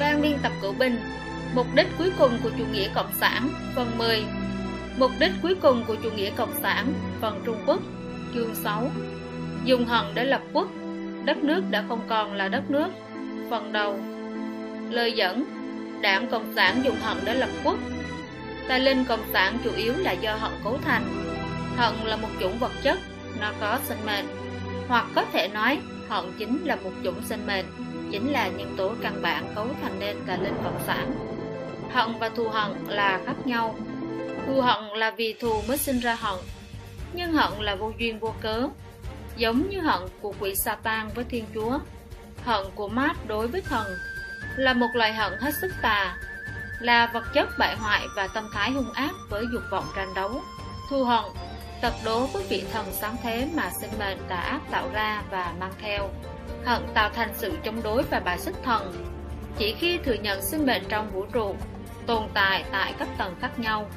Ban biên tập cửu Bình. Mục đích cuối cùng của chủ nghĩa Cộng sản, Phần 10 Mục đích cuối cùng của chủ nghĩa Cộng sản, Phần Trung Quốc, Chương 6 Dùng hận để lập quốc. Đất nước đã không còn là đất nước. Phần đầu. Lời dẫn. Đảng Cộng sản dùng hận để lập quốc. Tài linh Cộng sản chủ yếu là do hận cấu thành. Hận là một chủng vật chất, Nó có sinh mệnh. Hoặc có thể nói, hận chính là một chủng sinh mệnh. Chính là nhân tố căn bản cấu thành nên cả linh Cộng sản. Hận và thù hận là khác nhau. Thù hận là vì thù mới sinh ra hận, Nhưng hận là vô duyên vô cớ, Giống như hận của quỷ Satan với Thiên Chúa. Hận của Mát đối với thần Là một loại hận hết sức tà, Là vật chất bại hoại và tâm thái hung ác với dục vọng tranh đấu. Thù hận tật đố với vị thần sáng thế mà sinh mệnh tà ác tạo ra và mang theo. Hận tạo thành sự chống đối và bài xích thần. Chỉ khi thừa nhận sinh mệnh trong vũ trụ, Tồn tại tại các tầng khác nhau.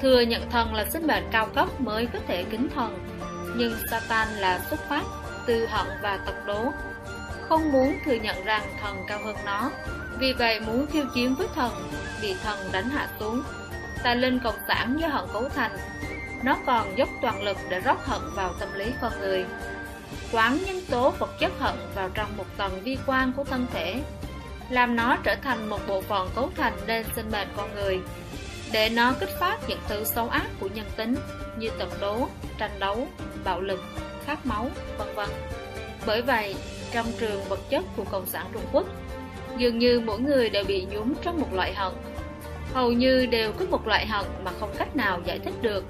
Thừa nhận thần là sinh mệnh cao cấp mới có thể kính thần. Nhưng Satan là xuất phát từ hận và tật đố. Không muốn thừa nhận rằng thần cao hơn nó. Vì vậy muốn khiêu chiến với thần, Bị thần đánh hạ xuống. Tài linh cộng sản do hận cấu thành. Nó còn dốc toàn lực để rót hận vào tâm lý con người Quán nhân tố vật chất hận vào trong một tầng vi quan của thân thể Làm nó trở thành một bộ phận cấu thành nên sinh mệnh con người để nó kích phát những thứ xấu ác của nhân tính như tận đố, tranh đấu, bạo lực, khát máu, vân vân. Bởi vậy, trong trường vật chất của Cộng sản Trung Quốc, dường như mỗi người đều bị nhúng trong một loại hận. Hầu như đều có một loại hận mà không cách nào giải thích được.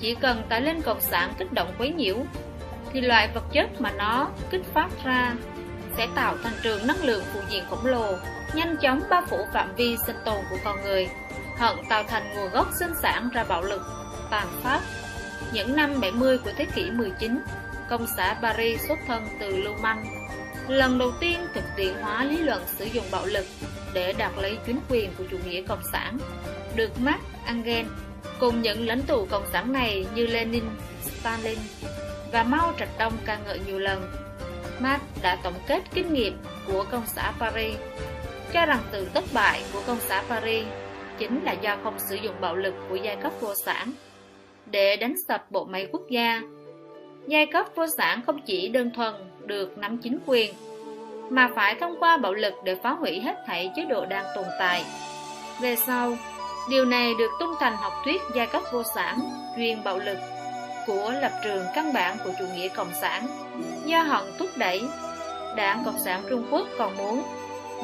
Chỉ cần tải lên Cộng sản kích động quấy nhiễu, thì loại vật chất mà nó kích phát ra sẽ tạo thành trường năng lượng phụ diện khổng lồ, nhanh chóng bao phủ phạm vi sinh tồn của con người hận tạo thành nguồn gốc sinh sản ra bạo lực, tàn pháp. Những năm 70 của thế kỷ 19, công xã Paris xuất thân từ Lưu Manh, lần đầu tiên thực tiễn hóa lý luận sử dụng bạo lực để đạt lấy chính quyền của chủ nghĩa cộng sản, được Marx, Engels cùng những lãnh tụ cộng sản này như Lenin, Stalin và Mao Trạch Đông ca ngợi nhiều lần. Marx đã tổng kết kinh nghiệm của công xã Paris, cho rằng từ thất bại của công xã Paris chính là do không sử dụng bạo lực của giai cấp vô sản để đánh sập bộ máy quốc gia. Giai cấp vô sản không chỉ đơn thuần được nắm chính quyền, mà phải thông qua bạo lực để phá hủy hết thảy chế độ đang tồn tại. Về sau, điều này được tung thành học thuyết giai cấp vô sản, chuyên bạo lực của lập trường căn bản của chủ nghĩa cộng sản do hận thúc đẩy. Đảng Cộng sản Trung Quốc còn muốn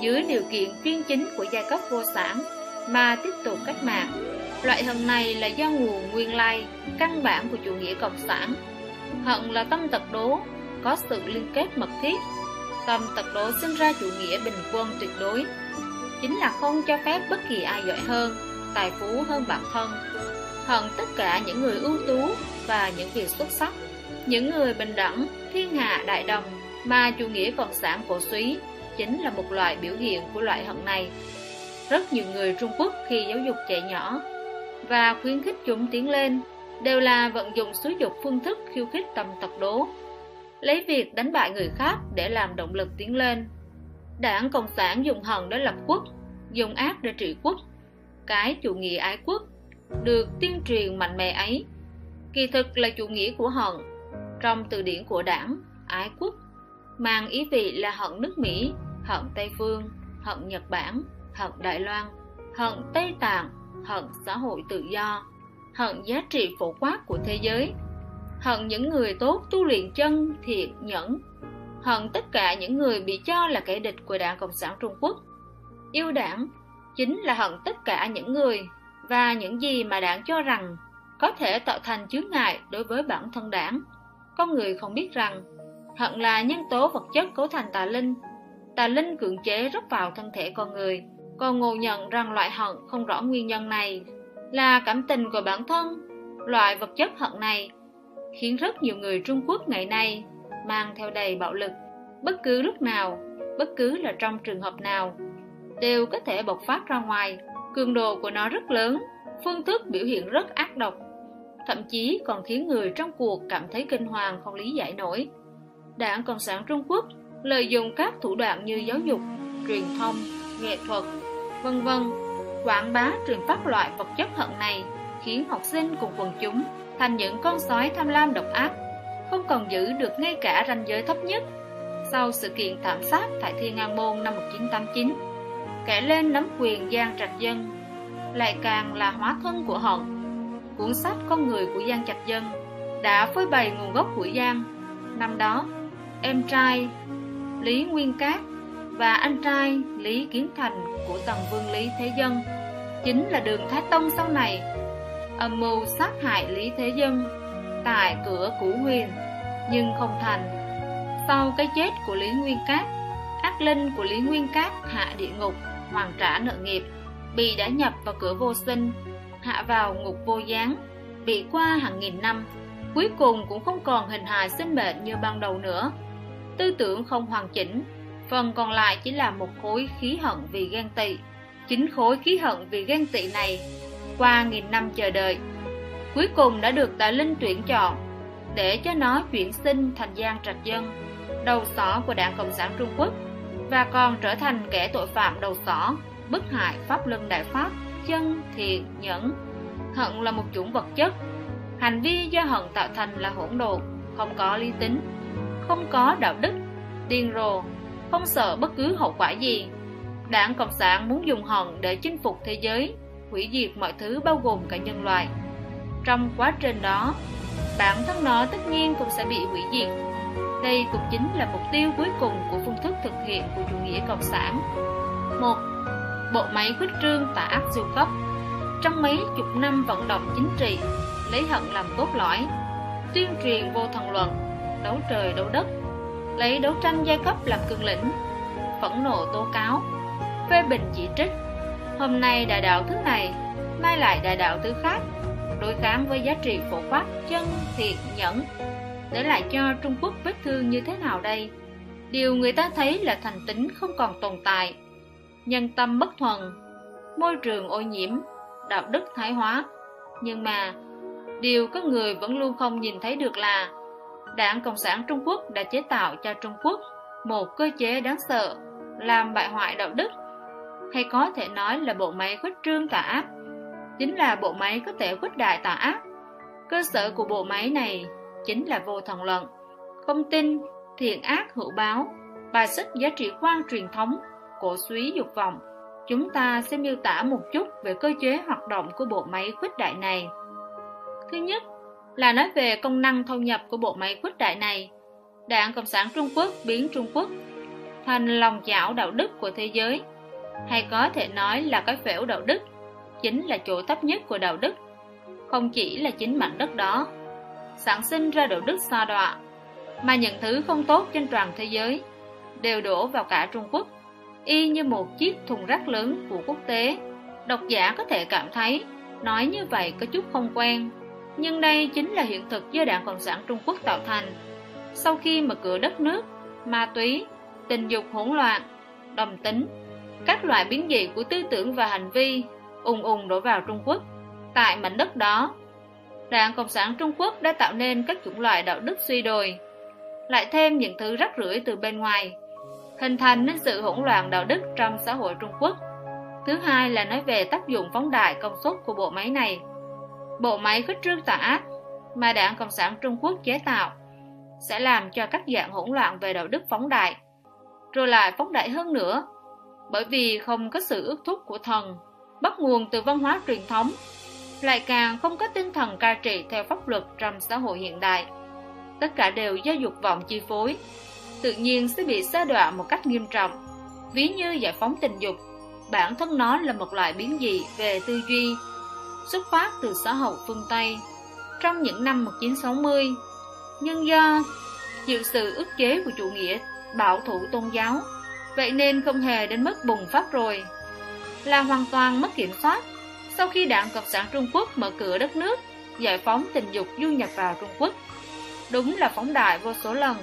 dưới điều kiện chuyên chính của giai cấp vô sản mà tiếp tục cách mạng. Loại hận này là do nguồn nguyên lai, căn bản của chủ nghĩa cộng sản. Hận là tâm tật đố, có sự liên kết mật thiết. Tâm tật đố sinh ra chủ nghĩa bình quân tuyệt đối, chính là không cho phép bất kỳ ai giỏi hơn, tài phú hơn bản thân. Hận tất cả những người ưu tú và những việc xuất sắc, những người bình đẳng, thiên hạ đại đồng mà chủ nghĩa cộng sản cổ suý chính là một loại biểu hiện của loại hận này. Rất nhiều người Trung Quốc khi giáo dục trẻ nhỏ và khuyến khích chúng tiến lên đều là vận dụng xúi dục phương thức khiêu khích tầm tật đố, lấy việc đánh bại người khác để làm động lực tiến lên. Đảng Cộng sản dùng hận để lập quốc, dùng ác để trị quốc. Cái chủ nghĩa ái quốc được tuyên truyền mạnh mẽ ấy, kỳ thực là chủ nghĩa của hận. Trong từ điển của đảng, ái quốc mang ý vị là hận nước Mỹ, hận Tây Phương, hận Nhật Bản, hận Đài Loan, hận Tây Tạng, hận xã hội tự do, hận giá trị phổ quát của thế giới, hận những người tốt tu luyện chân, thiện, nhẫn, hận tất cả những người bị cho là kẻ địch của Đảng Cộng sản Trung Quốc. Yêu đảng chính là hận tất cả những người và những gì mà đảng cho rằng có thể tạo thành chướng ngại đối với bản thân đảng. Con người không biết rằng hận là nhân tố vật chất cấu thành tà linh. Tà linh cưỡng chế rất vào thân thể con người còn ngộ nhận rằng loại hận không rõ nguyên nhân này là cảm tình của bản thân. Loại vật chất hận này khiến rất nhiều người Trung Quốc ngày nay mang theo đầy bạo lực bất cứ lúc nào, bất cứ là trong trường hợp nào đều có thể bộc phát ra ngoài. Cường độ của nó rất lớn, phương thức biểu hiện rất ác độc, thậm chí còn khiến người trong cuộc cảm thấy kinh hoàng không lý giải nổi. Đảng Cộng sản Trung Quốc lợi dụng các thủ đoạn như giáo dục, truyền thông, nghệ thuật, vân vân, quảng bá truyền pháp loại vật chất hận này khiến học sinh cùng quần chúng thành những con sói tham lam độc ác, không còn giữ được ngay cả ranh giới thấp nhất. Sau sự kiện thảm sát tại Thiên An Môn năm 1989, kẻ lên nắm quyền Giang Trạch Dân lại càng là hóa thân của hận. Cuốn sách Con người của Giang Trạch Dân đã phơi bày nguồn gốc của Giang. Năm đó, em trai Lý Nguyên Cát và anh trai Lý Kiến Thành của Tần Vương Lý Thế Dân chính là đường Thái Tông sau này âm mưu sát hại Lý Thế Dân tại cửa Củ Huyền nhưng không thành. Sau cái chết của Lý Nguyên Cát, ác linh của Lý Nguyên Cát hạ địa ngục hoàn trả nợ nghiệp, bị đã nhập vào cửa vô sinh, hạ vào ngục vô gián, bị qua hàng nghìn năm, cuối cùng cũng không còn hình hài sinh mệnh như ban đầu nữa. Tư tưởng không hoàn chỉnh, phần còn lại chỉ là một khối khí hận vì ghen tị. Chính khối khí hận vì ghen tị này, qua nghìn năm chờ đợi, cuối cùng đã được Đại Linh tuyển chọn để cho nó chuyển sinh thành Giang Trạch Dân, đầu sỏ của Đảng Cộng sản Trung Quốc và còn trở thành kẻ tội phạm đầu sỏ, bức hại pháp luân đại pháp, chân, thiện, nhẫn. Hận là một chủng vật chất, hành vi do hận tạo thành là hỗn độn, không có lý tính, không có đạo đức, điên rồ, không sợ bất cứ hậu quả gì. Đảng Cộng sản muốn dùng hận để chinh phục thế giới, hủy diệt mọi thứ bao gồm cả nhân loại. Trong quá trình đó, bản thân nó tất nhiên cũng sẽ bị hủy diệt. Đây cũng chính là mục tiêu cuối cùng của phương thức thực hiện của chủ nghĩa cộng sản. Một, Bộ máy khuyết trương tả áp siêu cấp Trong mấy chục năm vận động chính trị, lấy hận làm cốt lõi, tuyên truyền vô thần luận, đấu trời đấu đất, lấy đấu tranh giai cấp làm cương lĩnh, phẫn nộ tố cáo, phê bình chỉ trích. Hôm nay đại đạo thứ này, mai lại đại đạo thứ khác, đối kháng với giá trị phổ quát chân thiện nhẫn để lại cho Trung Quốc vết thương như thế nào đây? Điều người ta thấy là thành tính không còn tồn tại, nhân tâm bất thuần, môi trường ô nhiễm, đạo đức thái hóa. Nhưng mà, điều có người vẫn luôn không nhìn thấy được là Đảng Cộng sản Trung Quốc đã chế tạo cho Trung Quốc một cơ chế đáng sợ, làm bại hoại đạo đức, hay có thể nói là bộ máy khuếch trương tà ác, chính là bộ máy có thể khuếch đại tà ác. Cơ sở của bộ máy này chính là vô thần luận, không tin, thiện ác hữu báo, bài xích giá trị quan truyền thống, cổ suý dục vọng. Chúng ta sẽ miêu tả một chút về cơ chế hoạt động của bộ máy khuếch đại này. Thứ nhất là nói về công năng thâu nhập của bộ máy khuếch đại này. Đảng Cộng sản Trung Quốc biến Trung Quốc thành lòng chảo đạo đức của thế giới, hay có thể nói là cái phễu đạo đức, chính là chỗ thấp nhất của đạo đức, không chỉ là chính mảnh đất đó sản sinh ra đạo đức xa đọa, mà những thứ không tốt trên toàn thế giới đều đổ vào cả Trung Quốc, y như một chiếc thùng rác lớn của quốc tế. Độc giả có thể cảm thấy nói như vậy có chút không quen, nhưng đây chính là hiện thực do Đảng Cộng sản Trung Quốc tạo thành. Sau khi mở cửa đất nước, ma túy, tình dục hỗn loạn, đồng tính, các loại biến dị của tư tưởng và hành vi ùng ùng đổ vào Trung Quốc. Tại mảnh đất đó, Đảng Cộng sản Trung Quốc đã tạo nên các chủng loại đạo đức suy đồi, lại thêm những thứ rắc rưởi từ bên ngoài, hình thành nên sự hỗn loạn đạo đức trong xã hội Trung Quốc. Thứ hai là nói về tác dụng phóng đại công suất của bộ máy này. Bộ máy khích trương tà ác mà Đảng Cộng sản Trung Quốc chế tạo sẽ làm cho các dạng hỗn loạn về đạo đức phóng đại, rồi lại phóng đại hơn nữa, bởi vì không có sự ước thúc của thần, bắt nguồn từ văn hóa truyền thống lại càng không có tinh thần cai trị theo pháp luật trong xã hội hiện đại. Tất cả đều do dục vọng chi phối, tự nhiên sẽ bị sa đọa một cách nghiêm trọng. Ví như giải phóng tình dục, bản thân nó là một loại biến dị về tư duy, xuất phát từ xã hội phương Tây. Trong những năm 1960, nhưng do chịu sự ức chế của chủ nghĩa bảo thủ tôn giáo, vậy nên không hề đến mức bùng phát rồi, là hoàn toàn mất kiểm soát sau khi Đảng Cộng sản Trung Quốc mở cửa đất nước, giải phóng tình dục du nhập vào Trung Quốc. Đúng là phóng đại vô số lần,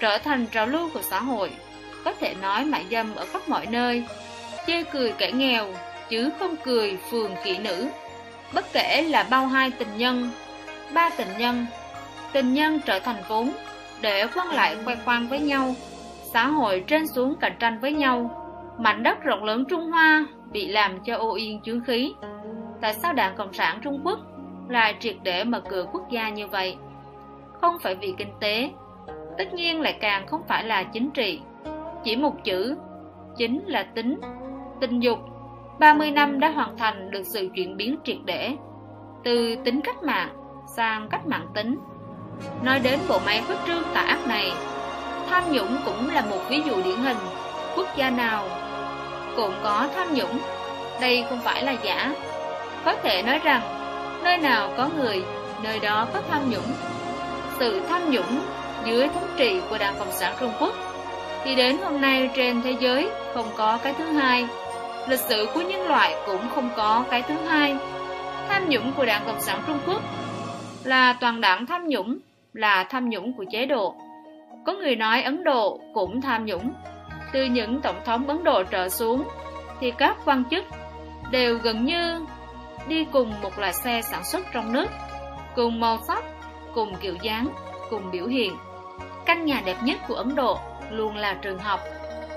trở thành trào lưu của xã hội, có thể nói mại dâm ở khắp mọi nơi, chê cười kẻ nghèo, chứ không cười phường kỹ nữ. Bất kể là bao hai tình nhân, ba tình nhân, tình nhân trở thành vốn, để quan lại khoe khoang với nhau, xã hội trên xuống cạnh tranh với nhau, Mảnh đất rộng lớn Trung Hoa bị làm cho ô yên chướng khí. Tại sao Đảng Cộng sản Trung Quốc lại triệt để mở cửa quốc gia như vậy? Không phải vì kinh tế, tất nhiên lại càng không phải là chính trị. Chỉ một chữ, chính là tính, tình dục. 30 năm đã hoàn thành được sự chuyển biến triệt để, từ tính cách mạng sang cách mạng tính. Nói đến bộ máy khuếch trương tà ác này, tham nhũng cũng là một ví dụ điển hình. Quốc gia nào cũng có tham nhũng, đây không phải là giả. Có thể nói rằng, nơi nào có người, nơi đó có tham nhũng. Sự tham nhũng dưới thống trị của Đảng Cộng sản Trung Quốc thì đến hôm nay trên thế giới không có cái thứ hai. Lịch sử của nhân loại cũng không có cái thứ hai. Tham nhũng của Đảng Cộng sản Trung Quốc là toàn đảng tham nhũng, là tham nhũng của chế độ. Có người nói Ấn Độ cũng tham nhũng. Từ những tổng thống Ấn Độ trở xuống, thì các quan chức đều gần như đi cùng một loại xe sản xuất trong nước, cùng màu sắc, cùng kiểu dáng, cùng biểu hiện. Căn nhà đẹp nhất của Ấn Độ luôn là trường học,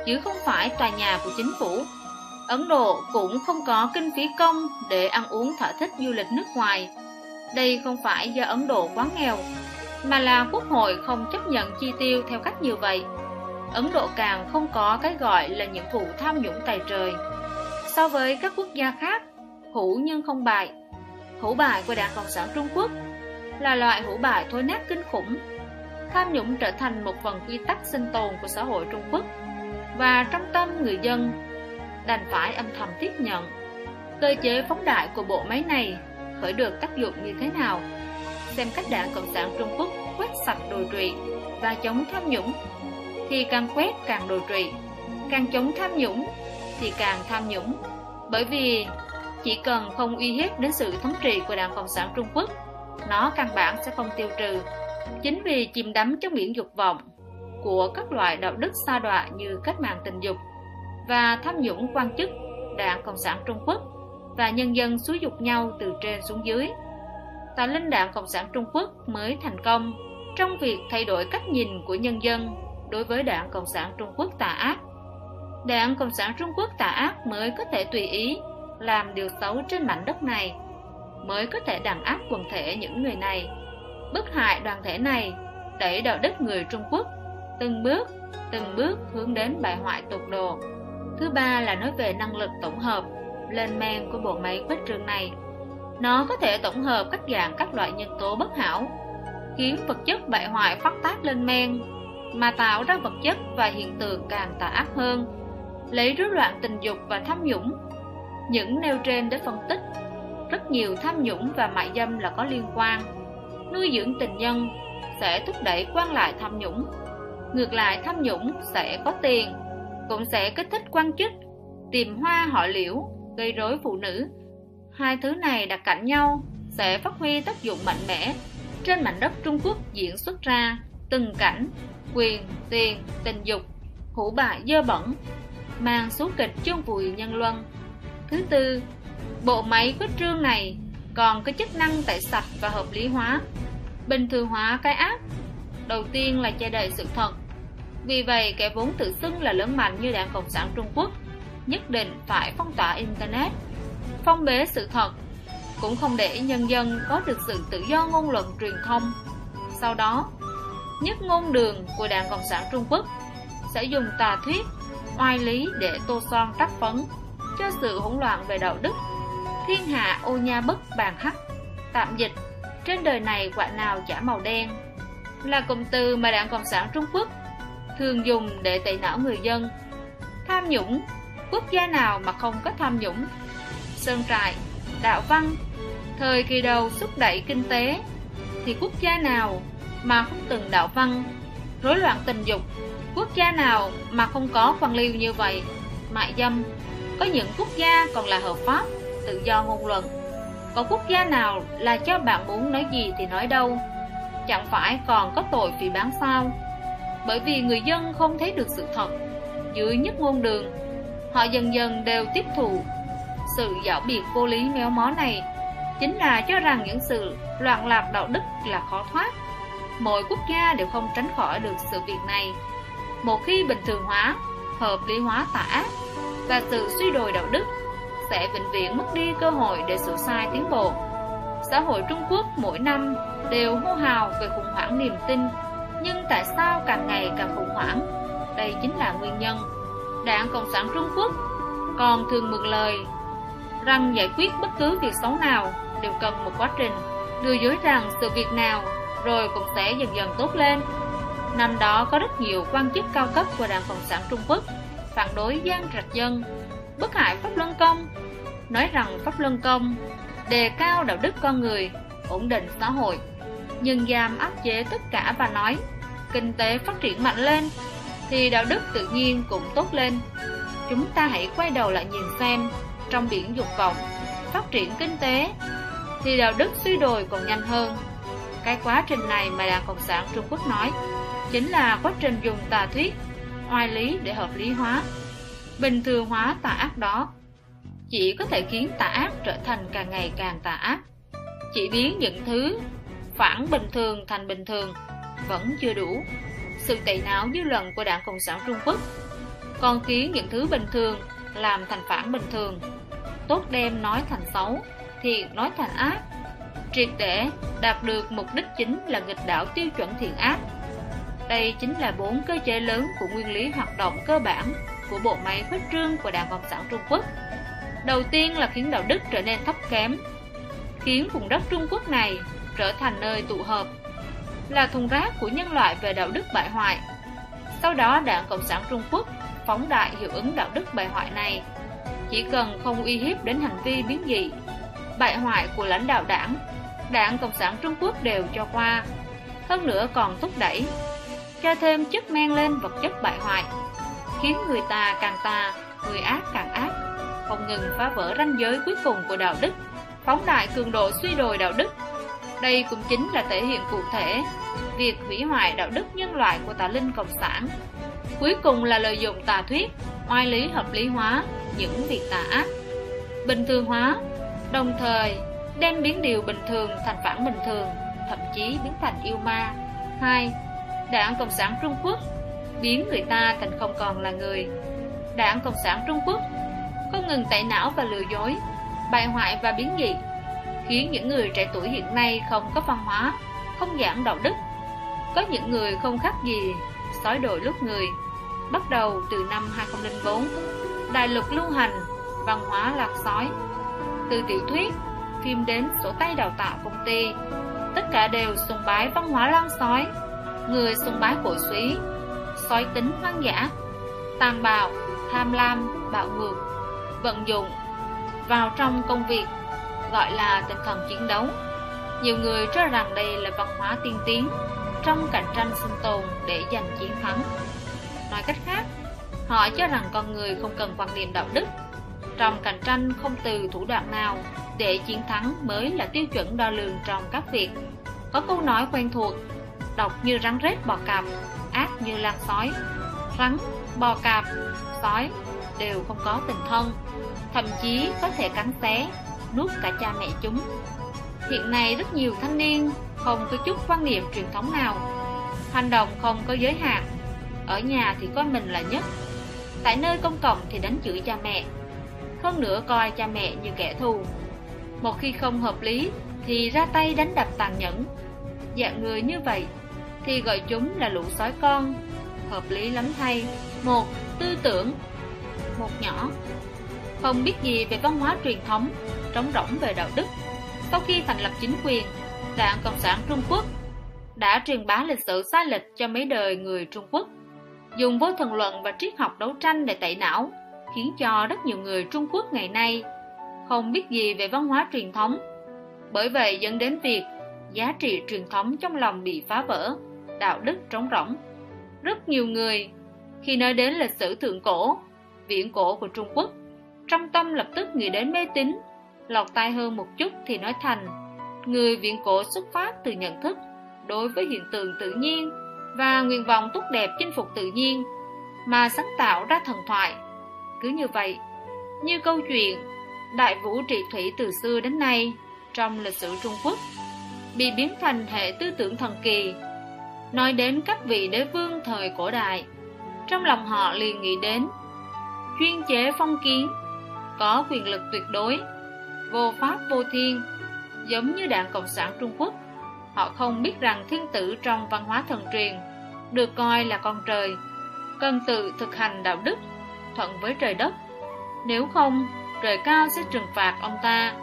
chứ không phải tòa nhà của chính phủ. Ấn Độ cũng không có kinh phí công để ăn uống thỏa thích du lịch nước ngoài. Đây không phải do Ấn Độ quá nghèo, mà là quốc hội không chấp nhận chi tiêu theo cách như vậy. Ấn Độ càng không có cái gọi là những vụ tham nhũng tài trời. So với các quốc gia khác, hữu nhưng không bại. Hữu bại của Đảng Cộng sản Trung Quốc là loại hữu bại thối nát kinh khủng. Tham nhũng trở thành một phần quy tắc sinh tồn của xã hội Trung Quốc và trong tâm người dân đành phải âm thầm tiếp nhận. Cơ chế phóng đại của bộ máy này khởi được tác dụng như thế nào? Xem cách Đảng Cộng sản Trung Quốc quét sạch đồi trụy và chống tham nhũng thì càng quét càng đồi trụy, càng chống tham nhũng thì càng tham nhũng. Bởi vì chỉ cần không uy hiếp đến sự thống trị của Đảng Cộng sản Trung Quốc, nó căn bản sẽ không tiêu trừ. Chính vì chìm đắm trong biển dục vọng của các loại đạo đức xa đọa như cách mạng tình dục và tham nhũng quan chức Đảng Cộng sản Trung Quốc và nhân dân xúi dục nhau từ trên xuống dưới. Tà linh Đảng Cộng sản Trung Quốc mới thành công trong việc thay đổi cách nhìn của nhân dân đối với Đảng Cộng sản Trung Quốc tà ác. Đảng Cộng sản Trung Quốc tà ác mới có thể tùy ý làm điều xấu trên mảnh đất này, mới có thể đàn áp quần thể những người này, bức hại đoàn thể này, đẩy đạo đức người Trung Quốc từng bước, từng bước hướng đến bại hoại tột độ. Thứ ba là nói về năng lực tổng hợp, lên men của bộ máy quét trường này. Nó có thể tổng hợp các dạng các loại nhân tố bất hảo, khiến vật chất bại hoại phát tác lên men mà tạo ra vật chất và hiện tượng càng tà ác hơn. Lấy rối loạn tình dục và tham nhũng, những nêu trên để phân tích. Rất nhiều tham nhũng và mại dâm là có liên quan. Nuôi dưỡng tình nhân sẽ thúc đẩy quan lại tham nhũng. Ngược lại, tham nhũng sẽ có tiền, cũng sẽ kích thích quan chức, tìm hoa họ liễu, gây rối phụ nữ. Hai thứ này đặt cạnh nhau sẽ phát huy tác dụng mạnh mẽ trên mảnh đất Trung Quốc diễn xuất ra từng cảnh quyền, tiền, tình dục, hủ bại dơ bẩn, mang số kịch chôn vùi nhân luân. Thứ tư, bộ máy quyết trương này còn có chức năng tẩy sạch và hợp lý hóa, bình thường hóa cái ác. Đầu tiên là che đậy sự thật. Vì vậy, kẻ vốn tự xưng là lớn mạnh như Đảng Cộng sản Trung Quốc nhất định phải phong tỏa Internet, phong bế sự thật, cũng không để nhân dân có được sự tự do ngôn luận truyền thông. Sau đó, nhất ngôn đường của Đảng Cộng sản Trung Quốc sẽ dùng tà thuyết, oai lý để tô son trắc phấn cho sự hỗn loạn về đạo đức. Thiên hạ ô nha bất bàn hắc, tạm dịch, trên đời này quả nào chả màu đen, là cụm từ mà Đảng Cộng sản Trung Quốc thường dùng để tẩy não người dân. Tham nhũng, quốc gia nào mà không có tham nhũng? Sơn trại, đạo văn, thời kỳ đầu thúc đẩy kinh tế, thì quốc gia nào mà không từng đạo văn, rối loạn tình dục, quốc gia nào mà không có quan liêu như vậy, mại dâm, có những quốc gia còn là hợp pháp, tự do ngôn luận. Có quốc gia nào là cho bạn muốn nói gì thì nói đâu, chẳng phải còn có tội vì bán sao. Bởi vì người dân không thấy được sự thật, dưới nhất ngôn đường, họ dần dần đều tiếp thụ sự dạo biệt vô lý méo mó này. Chính là cho rằng những sự loạn lạc đạo đức là khó thoát mỗi quốc gia đều không tránh khỏi được sự việc này. Một khi bình thường hóa, hợp lý hóa tà ác, và sự suy đồi đạo đức sẽ vĩnh viễn mất đi cơ hội để sửa sai tiến bộ. Xã hội Trung Quốc mỗi năm đều hô hào về khủng hoảng niềm tin, nhưng tại sao càng ngày càng khủng hoảng? Đây chính là nguyên nhân. Đảng Cộng sản Trung Quốc còn thường mượn lời rằng giải quyết bất cứ việc xấu nào đều cần một quá trình, đưa dối rằng sự việc nào rồi cũng sẽ dần dần tốt lên. Năm đó có rất nhiều quan chức cao cấp của Đảng Cộng sản Trung Quốc phản đối gian trạch dân, bức hại Pháp Luân Công, nói rằng Pháp Luân Công đề cao đạo đức con người, ổn định xã hội, nhưng giam áp chế tất cả và nói kinh tế phát triển mạnh lên thì đạo đức tự nhiên cũng tốt lên. Chúng ta hãy quay đầu lại nhìn xem trong biển dục vọng, phát triển kinh tế thì đạo đức suy đồi còn nhanh hơn. Cái quá trình này mà Đảng Cộng sản Trung Quốc nói chính là quá trình dùng tà thuyết, oai lý để hợp lý hóa, bình thường hóa tà ác đó. Chỉ có thể khiến tà ác trở thành càng ngày càng tà ác. Chỉ biến những thứ phản bình thường thành bình thường vẫn chưa đủ. Sự tẩy não dư luận của Đảng Cộng sản Trung Quốc còn khiến những thứ bình thường làm thành phản bình thường. Tốt đem nói thành xấu, thiện nói thành ác. Triệt để đạt được mục đích chính là nghịch đảo tiêu chuẩn thiện ác. Đây chính là bốn cơ chế lớn của nguyên lý hoạt động cơ bản của bộ máy khuếch trương của Đảng Cộng sản Trung Quốc. Đầu tiên là khiến đạo đức trở nên thấp kém, khiến vùng đất Trung Quốc này trở thành nơi tụ hợp, là thùng rác của nhân loại về đạo đức bại hoại. Sau đó Đảng Cộng sản Trung Quốc phóng đại hiệu ứng đạo đức bại hoại này, chỉ cần không uy hiếp đến hành vi biến dị, bại hoại của lãnh đạo đảng, Đảng Cộng sản Trung Quốc đều cho qua, hơn nữa còn thúc đẩy, cho thêm chất men lên vật chất bại hoại, khiến người ta càng tà, người ác càng ác, không ngừng phá vỡ ranh giới cuối cùng của đạo đức, phóng đại cường độ suy đồi đạo đức đây cũng chính là thể hiện cụ thể việc hủy hoại đạo đức nhân loại của tà linh cộng sản. Cuối cùng là lợi dụng tà thuyết, oai lý hợp lý hóa những việc tà ác, bình thường hóa, đồng thời đem biến điều bình thường thành phản bình thường, thậm chí biến thành yêu ma. 2. Đảng Cộng sản Trung Quốc biến người ta thành không còn là người. Đảng Cộng sản Trung Quốc không ngừng tẩy não và lừa dối, bại hoại và biến dị khiến những người trẻ tuổi hiện nay không có văn hóa, không giảng đạo đức. Có những người không khác gì sói đội lúc người. Bắt đầu từ năm 2004, đại lục lưu hành văn hóa lạc sói. Từ tiểu thuyết, phim đến sổ tay đào tạo công ty, tất cả đều sùng bái văn hóa lan sói. Người sùng bái cổ suý, sói tính hoang dã, tàn bạo, tham lam, bạo ngược, vận dụng vào trong công việc gọi là tinh thần chiến đấu. Nhiều người cho rằng đây là văn hóa tiên tiến trong cạnh tranh sinh tồn để giành chiến thắng. Nói cách khác, họ cho rằng con người không cần quan niệm đạo đức. Trong cạnh tranh không từ thủ đoạn nào để chiến thắng mới là tiêu chuẩn đo lường trong các việc. Có câu nói quen thuộc, độc như rắn rết bò cạp, ác như lan sói. Rắn, bò cạp, sói đều không có tình thân, thậm chí có thể cắn xé nuốt cả cha mẹ chúng. Hiện nay rất nhiều thanh niên không có chút quan niệm truyền thống nào, hành động không có giới hạn, ở nhà thì coi mình là nhất, tại nơi công cộng thì đánh chửi cha mẹ, hơn nữa coi cha mẹ như kẻ thù. Một khi không hợp lý thì ra tay đánh đập tàn nhẫn. Dạng người như vậy thì gọi chúng là lũ sói con, hợp lý lắm thay. Một, tư tưởng Một nhỏ Không biết gì về văn hóa truyền thống trống rỗng về đạo đức. Sau khi thành lập chính quyền, Đảng Cộng sản Trung Quốc đã truyền bá lịch sử sai lệch cho mấy đời người Trung Quốc, dùng vô thần luận và triết học đấu tranh để tẩy não, khiến cho rất nhiều người Trung Quốc ngày nay không biết gì về văn hóa truyền thống. Bởi vậy dẫn đến việc giá trị truyền thống trong lòng bị phá vỡ, đạo đức trống rỗng. Rất nhiều người khi nói đến lịch sử thượng cổ, viễn cổ của Trung Quốc, trong tâm lập tức nghĩ đến mê tín lọt tai hơn một chút thì nói thành người viễn cổ xuất phát từ nhận thức đối với hiện tượng tự nhiên và nguyện vọng tốt đẹp chinh phục tự nhiên mà sáng tạo ra thần thoại cứ như vậy như câu chuyện đại vũ trị thủy từ xưa đến nay trong lịch sử trung quốc bị biến thành hệ tư tưởng thần kỳ nói đến các vị đế vương thời cổ đại trong lòng họ liền nghĩ đến chuyên chế phong kiến, có quyền lực tuyệt đối, vô pháp vô thiên, giống như đảng Cộng sản Trung Quốc. Họ không biết rằng thiên tử trong văn hóa thần truyền được coi là con trời, cần tự thực hành đạo đức, thuận với trời đất. Nếu không, trời cao sẽ trừng phạt ông ta,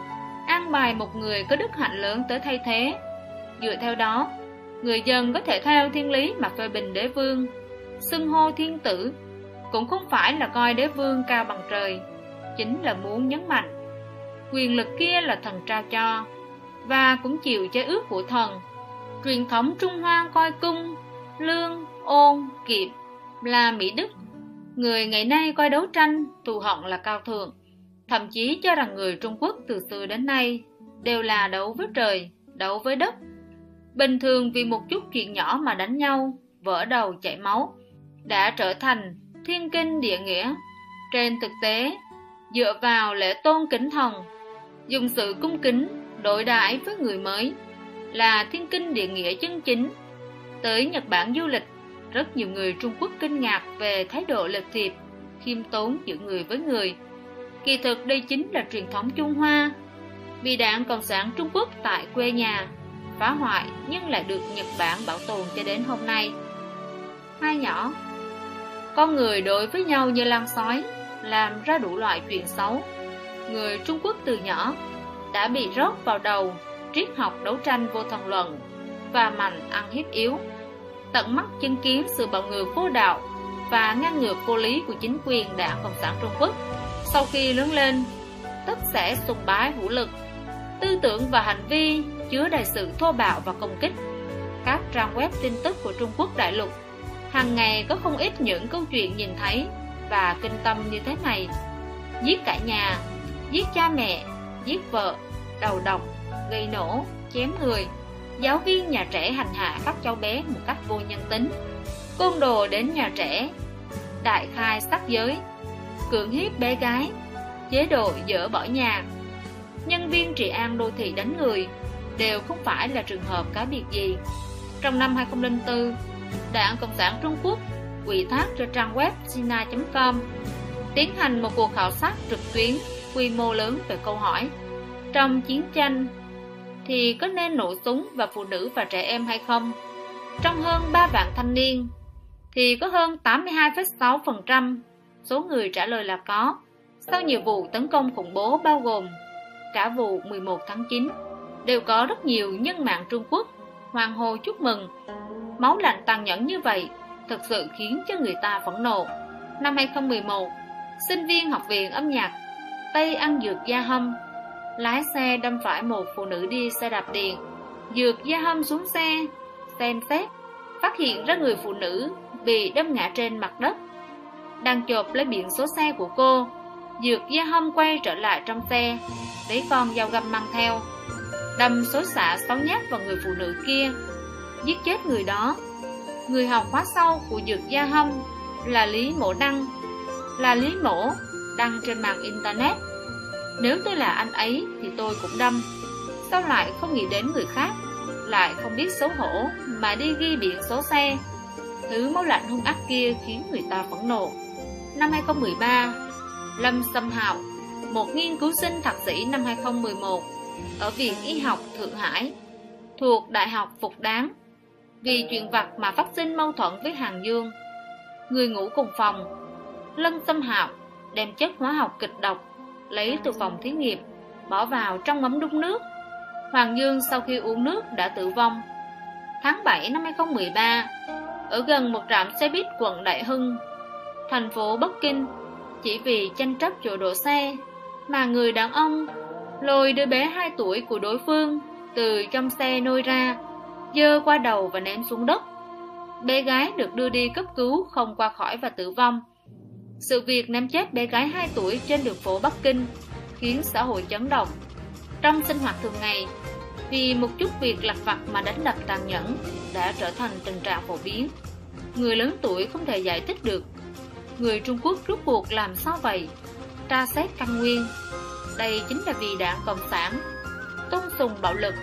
an bài một người có đức hạnh lớn tới thay thế. Dựa theo đó, người dân có thể theo thiên lý mà phê bình đế vương, xưng hô thiên tử, cũng không phải là coi đế vương cao bằng trời, chính là muốn nhấn mạnh. Quyền lực kia là thần trao cho, và cũng chịu chế ước của thần. Truyền thống Trung Hoa coi cung, lương, ôn, kiệm là mỹ đức. Người ngày nay coi đấu tranh, thù hận là cao thượng, thậm chí cho rằng người Trung Quốc từ xưa đến nay đều là đấu với trời, đấu với đất. Bình thường vì một chút chuyện nhỏ mà đánh nhau, vỡ đầu chảy máu, đã trở thành thiên kinh địa nghĩa. Trên thực tế, dựa vào lễ tôn kính thần, dùng sự cung kính đối đãi với người mới là thiên kinh địa nghĩa chân chính. Tới Nhật Bản du lịch, rất nhiều người Trung Quốc kinh ngạc về thái độ lịch thiệp, khiêm tốn giữa người với người. Kỳ thực đây chính là truyền thống Trung Hoa. Vì đảng Cộng sản Trung Quốc tại quê nhà phá hoại nhưng lại được Nhật Bản bảo tồn cho đến hôm nay. Hai nhỏ Con người đối với nhau như lan sói, làm ra đủ loại chuyện xấu. Người Trung Quốc từ nhỏ đã bị rót vào đầu triết học đấu tranh vô thần luận và mạnh ăn hiếp yếu tận mắt chứng kiến sự bạo ngược vô đạo và ngăn ngược vô lý của chính quyền đảng Cộng sản Trung Quốc sau khi lớn lên tất sẽ sùng bái vũ lực. Tư tưởng và hành vi chứa đầy sự thô bạo và công kích. Các trang web tin tức của Trung Quốc đại lục hàng ngày có không ít những câu chuyện nhìn thấy và kinh tâm như thế này. Giết cả nhà giết cha mẹ giết vợ, đầu độc, gây nổ, chém người, giáo viên nhà trẻ hành hạ các cháu bé một cách vô nhân tính, côn đồ đến nhà trẻ, đại khai sắc giới, cưỡng hiếp bé gái, chế độ dỡ bỏ nhà. Nhân viên trị an đô thị đánh người đều không phải là trường hợp cá biệt gì. Trong năm 2004, Đảng Cộng sản Trung Quốc ủy thác cho trang web sina.com tiến hành một cuộc khảo sát trực tuyến quy mô lớn về câu hỏi Trong chiến tranh thì có nên nổ súng vào phụ nữ và trẻ em hay không? Trong hơn 3 vạn thanh niên thì có hơn 82,6% số người trả lời là có. Sau nhiều vụ tấn công khủng bố bao gồm cả vụ 11 tháng 9 đều có rất nhiều nhân mạng Trung Quốc, hoàng hô chúc mừng. Máu lạnh tàn nhẫn như vậy thực sự khiến cho người ta phẫn nộ. Năm 2011 sinh viên học viện âm nhạc Tây ăn dược da hâm Lái xe đâm phải một phụ nữ đi xe đạp điện. Dược da hâm xuống xe, Xem xét, Phát hiện ra người phụ nữ Bị đâm ngã trên mặt đất. Đang chộp lấy biển số xe của cô Dược gia hâm quay trở lại trong xe Lấy con dao găm mang theo Đâm số xả sáu nhát vào người phụ nữ kia Giết chết người đó Người học khóa sau của dược gia hâm Là Lý mổ Đăng Là Lý mổ đăng trên mạng Internet. Nếu tôi là anh ấy thì tôi cũng đâm. Sao lại không nghĩ đến người khác, lại không biết xấu hổ mà đi ghi biển số xe. Thứ máu lạnh hung ác kia khiến người ta phẫn nộ. Năm 2013, Lâm Sâm Hạo, một nghiên cứu sinh thạc sĩ năm 2011 ở Viện Y học Thượng Hải, thuộc Đại học Phục Đáng, vì chuyện vặt mà phát sinh mâu thuẫn với Hàng Dương. Người ngủ cùng phòng, Lâm Sâm Hạo đem chất hóa học kịch độc lấy từ phòng thí nghiệm bỏ vào trong ấm đun nước Hoàng Dương sau khi uống nước đã tử vong tháng 7 năm 2013 ở gần một trạm xe buýt quận Đại Hưng thành phố Bắc Kinh chỉ vì tranh chấp chỗ đổ xe mà người đàn ông lôi đứa bé 2 tuổi của đối phương từ trong xe nôi ra dơ qua đầu và ném xuống đất bé gái được đưa đi cấp cứu không qua khỏi và tử vong sự việc ném chết bé gái 2 tuổi trên đường phố Bắc Kinh khiến xã hội chấn động. Trong sinh hoạt thường ngày, vì một chút việc lặt vặt mà đánh đập tàn nhẫn đã trở thành tình trạng phổ biến. Người lớn tuổi không thể giải thích được. Người Trung Quốc rút cuộc làm sao vậy? Tra xét căn nguyên. Đây chính là vì đảng Cộng sản tôn sùng bạo lực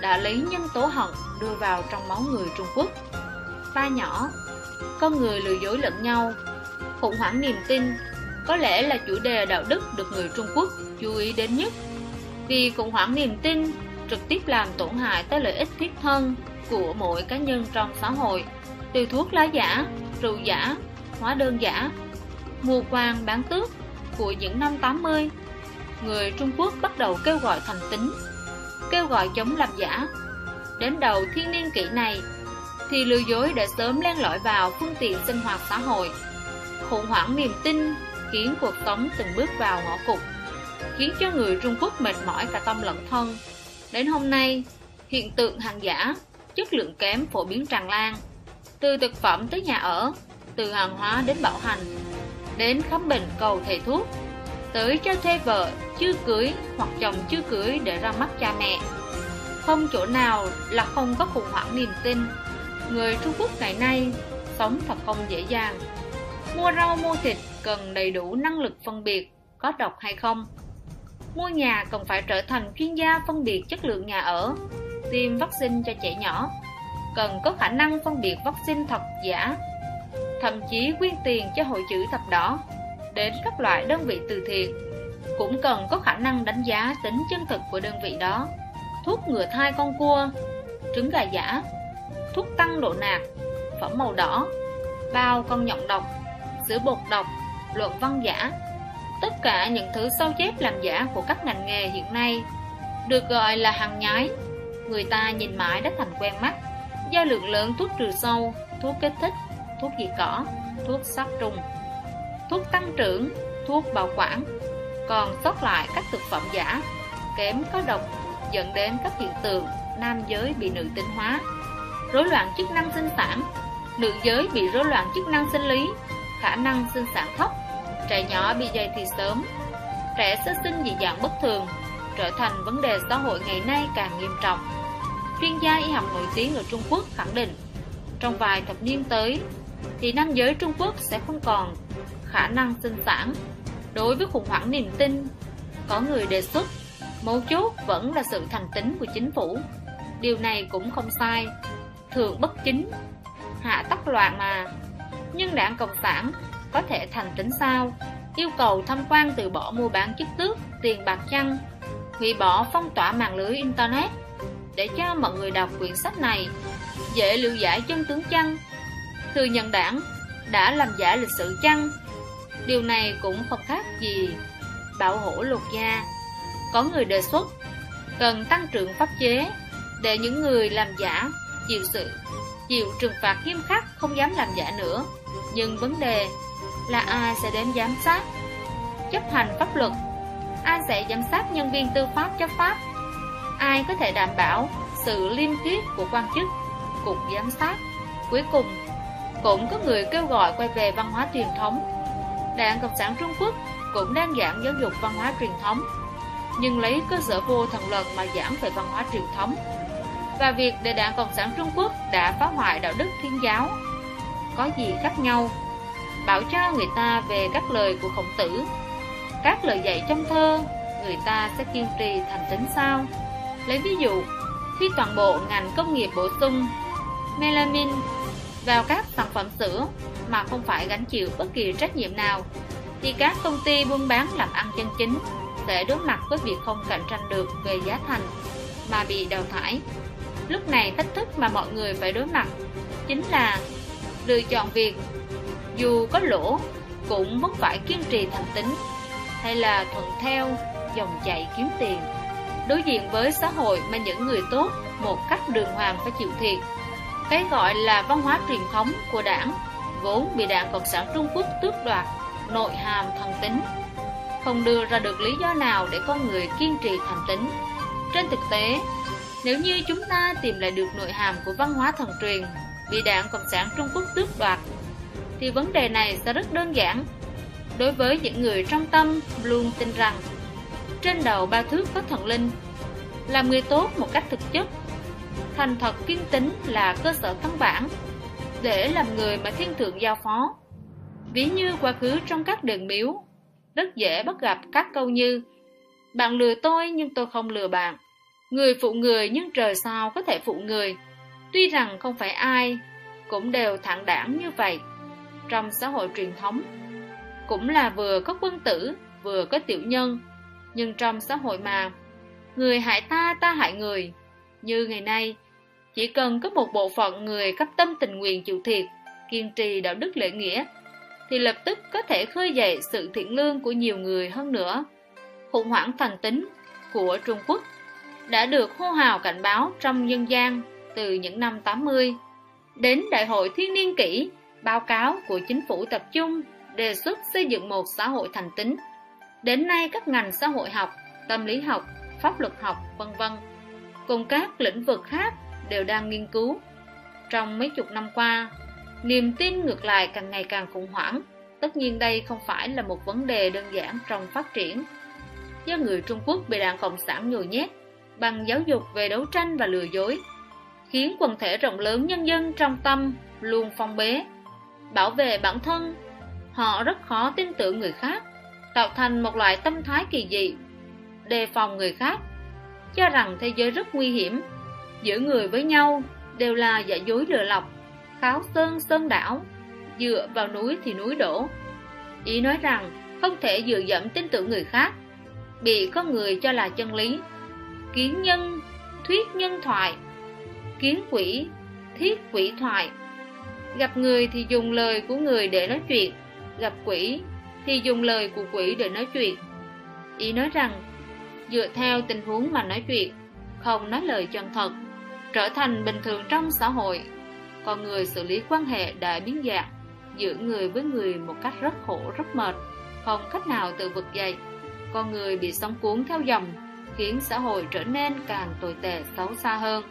đã lấy nhân tố hận đưa vào trong máu người Trung Quốc. Ba nhỏ, con người lừa dối lẫn nhau khủng hoảng niềm tin có lẽ là chủ đề đạo đức được người Trung Quốc chú ý đến nhất vì khủng hoảng niềm tin trực tiếp làm tổn hại tới lợi ích thiết thân của mỗi cá nhân trong xã hội từ thuốc lá giả, rượu giả, hóa đơn giả, mua quan bán tước của những năm 80 người Trung Quốc bắt đầu kêu gọi thành tính kêu gọi chống làm giả. Đến đầu thiên niên kỷ này thì lừa dối đã sớm len lỏi vào phương tiện sinh hoạt xã hội khủng hoảng niềm tin khiến cuộc sống từng bước vào ngõ cụt khiến cho người Trung Quốc mệt mỏi cả tâm lẫn thân. Đến hôm nay hiện tượng hàng giả chất lượng kém phổ biến tràn lan từ thực phẩm tới nhà ở từ hàng hóa đến bảo hành, đến khám bệnh cầu thầy thuốc, tới cho thuê vợ chưa cưới hoặc chồng chưa cưới để ra mắt cha mẹ. Không chỗ nào là không có khủng hoảng niềm tin. Người trung quốc ngày nay sống thật không dễ dàng. Mua rau, mua thịt cần đầy đủ năng lực phân biệt, có độc hay không? Mua nhà cần phải trở thành chuyên gia phân biệt chất lượng nhà ở, tiêm vaccine cho trẻ nhỏ. Cần có khả năng phân biệt vaccine thật giả thậm chí quyên tiền cho hội chữ thập đỏ, đến các loại đơn vị từ thiện. Cũng cần có khả năng đánh giá tính chân thực của đơn vị đó. Thuốc ngừa thai con cua, trứng gà giả, thuốc tăng độ nạc, phẩm màu đỏ, bao con nhộng độc, sữa bột độc, luận văn giả. Tất cả những thứ sao chép làm giả của các ngành nghề hiện nay được gọi là hàng nhái. Người ta nhìn mãi đã thành quen mắt. Do lượng lớn thuốc trừ sâu, thuốc kích thích thuốc diệt cỏ thuốc sát trùng, thuốc tăng trưởng, thuốc bảo quản. Còn sót lại các thực phẩm giả, kém có độc, dẫn đến các hiện tượng nam giới bị nữ tính hóa. Rối loạn chức năng sinh sản, nữ giới bị rối loạn chức năng sinh lý, khả năng sinh sản thấp, trẻ nhỏ bị dày thì sớm, trẻ sơ sinh dị dạng bất thường, trở thành vấn đề xã hội ngày nay càng nghiêm trọng. Chuyên gia y học nổi tiếng ở Trung Quốc khẳng định, trong vài thập niên tới thì nam giới Trung Quốc sẽ không còn khả năng sinh sản. Đối với khủng hoảng niềm tin, có người đề xuất, mấu chốt vẫn là sự thành tính của chính phủ. Điều này cũng không sai, thường bất chính hạ tắc loạn mà. Nhưng đảng cộng sản có thể thành tính sao? Yêu cầu tham quan từ bỏ mua bán chức tước, tiền bạc chăng? Hủy bỏ phong tỏa mạng lưới internet để cho mọi người đọc quyển sách này, dễ lưu giải chân tướng chăng? Thừa nhân đảng đã làm giả lịch sử chăng? Điều này cũng không khác gì bảo hộ lột gia. Có người đề xuất cần tăng trưởng pháp chế để những người làm giả chịu sự, chịu trừng phạt nghiêm khắc, không dám làm giả nữa. Nhưng vấn đề là ai sẽ đến giám sát? Chấp hành pháp luật, ai sẽ giám sát nhân viên tư pháp chấp pháp? Ai có thể đảm bảo sự liêm khiết của quan chức, cục giám sát? Cuối cùng cũng có người kêu gọi quay về văn hóa truyền thống. Đảng cộng sản trung quốc cũng đang giảng giáo dục văn hóa truyền thống. Nhưng lấy cơ sở vô thần lần mà giảng về văn hóa truyền thống. Và việc để đảng cộng sản trung quốc đã phá hoại đạo đức thiên giáo có gì khác nhau? Bảo cho người ta về các lời của khổng tử. Các lời dạy trong thơ, người ta sẽ kiên trì thành tính sao? Lấy ví dụ, khi toàn bộ ngành công nghiệp bổ sung melamine vào các sản phẩm sữa mà không phải gánh chịu bất kỳ trách nhiệm nào, thì các công ty buôn bán làm ăn chân chính sẽ đối mặt với việc không cạnh tranh được về giá thành mà bị đào thải. Lúc này thách thức mà mọi người phải đối mặt chính là lựa chọn việc, dù có lỗ cũng vẫn phải kiên trì thành tính hay là thuận theo dòng chảy kiếm tiền. Đối diện với xã hội mà những người tốt một cách đường hoàng phải chịu thiệt cái gọi là văn hóa truyền thống của đảng, vốn bị đảng Cộng sản Trung Quốc tước đoạt, nội hàm thần tính. Không đưa ra được lý do nào để con người kiên trì thành tính. Trên thực tế, nếu như chúng ta tìm lại được nội hàm của văn hóa thần truyền bị đảng Cộng sản Trung Quốc tước đoạt, thì vấn đề này sẽ rất đơn giản. Đối với những người trong tâm luôn tin rằng, trên đầu ba thước có thần linh, làm người tốt một cách thực chất thành thật kiên tính là cơ sở căn bản để làm người mà thiên thượng giao phó ví như quá khứ trong các đền miếu rất dễ bắt gặp các câu như bạn lừa tôi nhưng tôi không lừa bạn người phụ người nhưng trời sao có thể phụ người tuy rằng không phải ai cũng đều thẳng đảng như vậy trong xã hội truyền thống cũng là vừa có quân tử, vừa có tiểu nhân. Nhưng trong xã hội mà, người hại ta, ta hại người. Như ngày nay, chỉ cần có một bộ phận người cấp tâm tình nguyện chịu thiệt, kiên trì đạo đức lễ nghĩa, thì lập tức có thể khơi dậy sự thiện lương của nhiều người hơn nữa. Khủng hoảng thần tính của Trung Quốc đã được hô hào cảnh báo trong dân gian từ những năm 80. Đến Đại hội Thiên niên kỷ, báo cáo của chính phủ tập trung đề xuất xây dựng một xã hội thành tính. Đến nay các ngành xã hội học, tâm lý học, pháp luật học, vân vân cùng các lĩnh vực khác đều đang nghiên cứu. Trong mấy chục năm qua, niềm tin ngược lại càng ngày càng khủng hoảng. Tất nhiên đây không phải là một vấn đề đơn giản trong phát triển. Do người Trung Quốc bị đảng Cộng sản nhồi nhét bằng giáo dục về đấu tranh và lừa dối, khiến quần thể rộng lớn nhân dân trong tâm luôn phong bế, bảo vệ bản thân. Họ rất khó tin tưởng người khác, tạo thành một loại tâm thái kỳ dị, đề phòng người khác, cho rằng thế giới rất nguy hiểm, giữa người với nhau đều là giả dối lừa lọc, kháo sơn sơn đảo, dựa vào núi thì núi đổ. Ý nói rằng không thể dựa dẫm tin tưởng người khác, bị có người cho là chân lý. Kiến nhân, thuyết nhân thoại, kiến quỷ, thiết quỷ thoại. Gặp người thì dùng lời của người để nói chuyện, gặp quỷ thì dùng lời của quỷ để nói chuyện. Ý nói rằng, dựa theo tình huống mà nói chuyện, không nói lời chân thật, trở thành bình thường trong xã hội. Con người xử lý quan hệ đã biến dạng, giữa người với người một cách rất khổ, rất mệt, không cách nào tự vực dậy. Con người bị sóng cuốn theo dòng, khiến xã hội trở nên càng tồi tệ xấu xa hơn.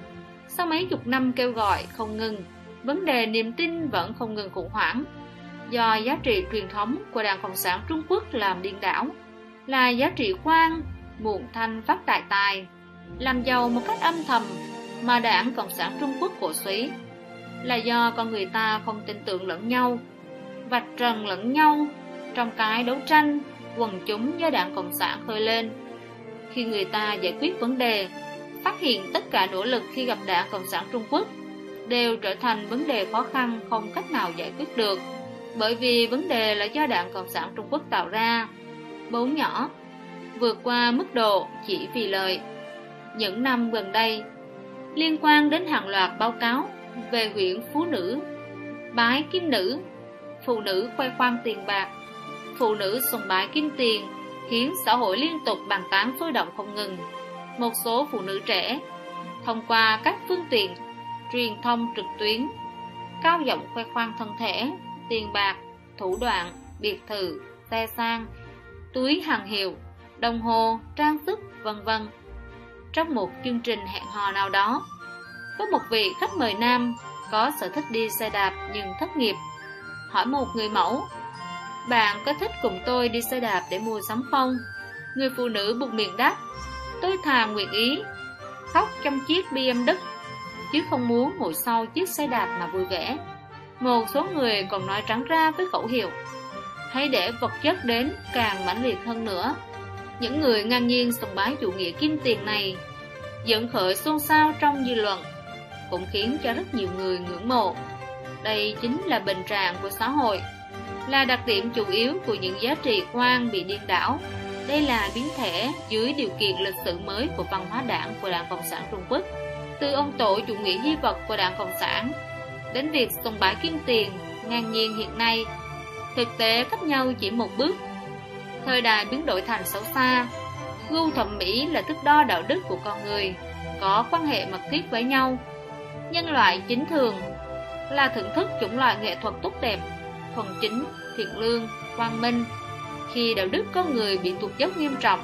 Sau mấy chục năm kêu gọi không ngừng, vấn đề niềm tin vẫn không ngừng khủng hoảng. Do giá trị truyền thống của Đảng Cộng sản Trung Quốc làm điên đảo, là giá trị khoan, muộn thanh phát đại tài, làm giàu một cách âm thầm mà Đảng Cộng sản Trung Quốc cổ suý, là do con người ta không tin tưởng lẫn nhau, vạch trần lẫn nhau trong cái đấu tranh quần chúng do Đảng Cộng sản khơi lên. Khi người ta giải quyết vấn đề, phát hiện tất cả nỗ lực khi gặp Đảng Cộng sản Trung Quốc đều trở thành vấn đề khó khăn không cách nào giải quyết được, bởi vì vấn đề là do Đảng Cộng sản Trung Quốc tạo ra. Bốn nhỏ, vượt qua mức độ chỉ vì lợi. Những năm gần đây, liên quan đến hàng loạt báo cáo về huyện Phú Nữ, bái kim nữ, phụ nữ khoe khoang tiền bạc, phụ nữ sùng bái kim tiền, khiến xã hội liên tục bàn tán sôi động không ngừng. Một số phụ nữ trẻ, thông qua các phương tiện truyền thông trực tuyến, cao giọng khoe khoang thân thể, tiền bạc, thủ đoạn, biệt thự, xe sang, túi hàng hiệu, đồng hồ, trang sức, vân vân. Trong một chương trình hẹn hò nào đó, có một vị khách mời nam có sở thích đi xe đạp nhưng thất nghiệp. Hỏi một người mẫu, bạn có thích cùng tôi đi xe đạp để mua sắm không? Người phụ nữ buộc miệng đáp, tôi thà nguyện ý, khóc trong chiếc BMW, chứ không muốn ngồi sau chiếc xe đạp mà vui vẻ. Một số người còn nói trắng ra với khẩu hiệu, hãy để vật chất đến càng mãnh liệt hơn nữa. Những người ngang nhiên sùng bái chủ nghĩa kim tiền này dẫn khởi xôn xao trong dư luận cũng khiến cho rất nhiều người ngưỡng mộ. Đây chính là bình trạng của xã hội, là đặc điểm chủ yếu của những giá trị quan bị điên đảo. Đây là biến thể dưới điều kiện lịch sử mới của văn hóa đảng của Đảng Cộng sản Trung Quốc. Từ ông tổ chủ nghĩa di vật của Đảng Cộng sản đến việc sùng bái kim tiền ngang nhiên hiện nay, thực tế cách nhau chỉ một bước. Thời đại biến đổi thành xấu xa, gu thẩm mỹ là thước đo đạo đức của con người, có quan hệ mật thiết với nhau Nhân loại chính thường là thưởng thức chủng loại nghệ thuật tốt đẹp, thuần chính, thiện lương, quang minh. Khi đạo đức con người bị tụt dốc nghiêm trọng,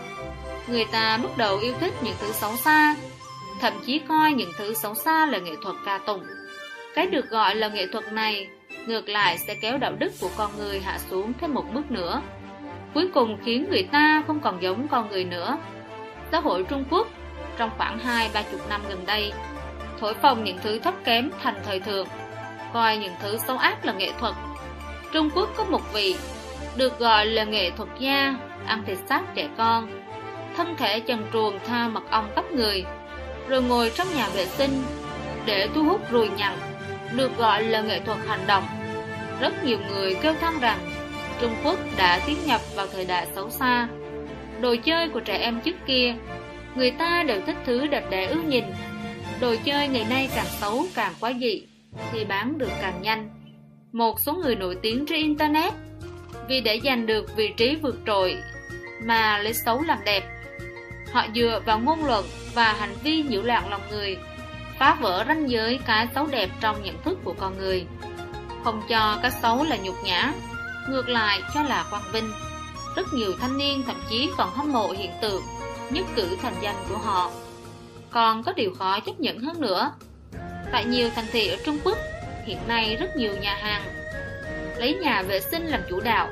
người ta bắt đầu yêu thích những thứ xấu xa, thậm chí coi những thứ xấu xa là nghệ thuật ca tụng. Cái được gọi là nghệ thuật này, ngược lại sẽ kéo đạo đức của con người hạ xuống thêm một bước nữa. Cuối cùng khiến người ta không còn giống con người nữa. Xã hội Trung Quốc trong khoảng 2-30 năm gần đây thổi phồng những thứ thấp kém thành thời thượng, coi những thứ xấu ác là nghệ thuật. Trung Quốc có một vị được gọi là nghệ thuật gia, ăn thịt xác trẻ con, thân thể trần truồng tha mật ong tóc người, rồi ngồi trong nhà vệ sinh để thu hút ruồi nhặng, được gọi là nghệ thuật hành động. Rất nhiều người kêu than rằng Trung Quốc đã tiến nhập vào thời đại xấu xa. Đồ chơi của trẻ em trước kia, người ta đều thích thứ đẹp đẽ ước nhìn. Đồ chơi ngày nay càng xấu càng quá dị, thì bán được càng nhanh. Một số người nổi tiếng trên Internet vì để giành được vị trí vượt trội mà lấy xấu làm đẹp. Họ dựa vào ngôn luận và hành vi nhiễu loạn lòng người, phá vỡ ranh giới cái xấu đẹp trong nhận thức của con người. Không cho cái xấu là nhục nhã, ngược lại cho là quang vinh. Rất nhiều thanh niên thậm chí còn hâm mộ hiện tượng nhất cử thành danh của họ. Còn có điều khó chấp nhận hơn nữa. Tại nhiều thành thị ở Trung Quốc, hiện nay rất nhiều nhà hàng lấy nhà vệ sinh làm chủ đạo,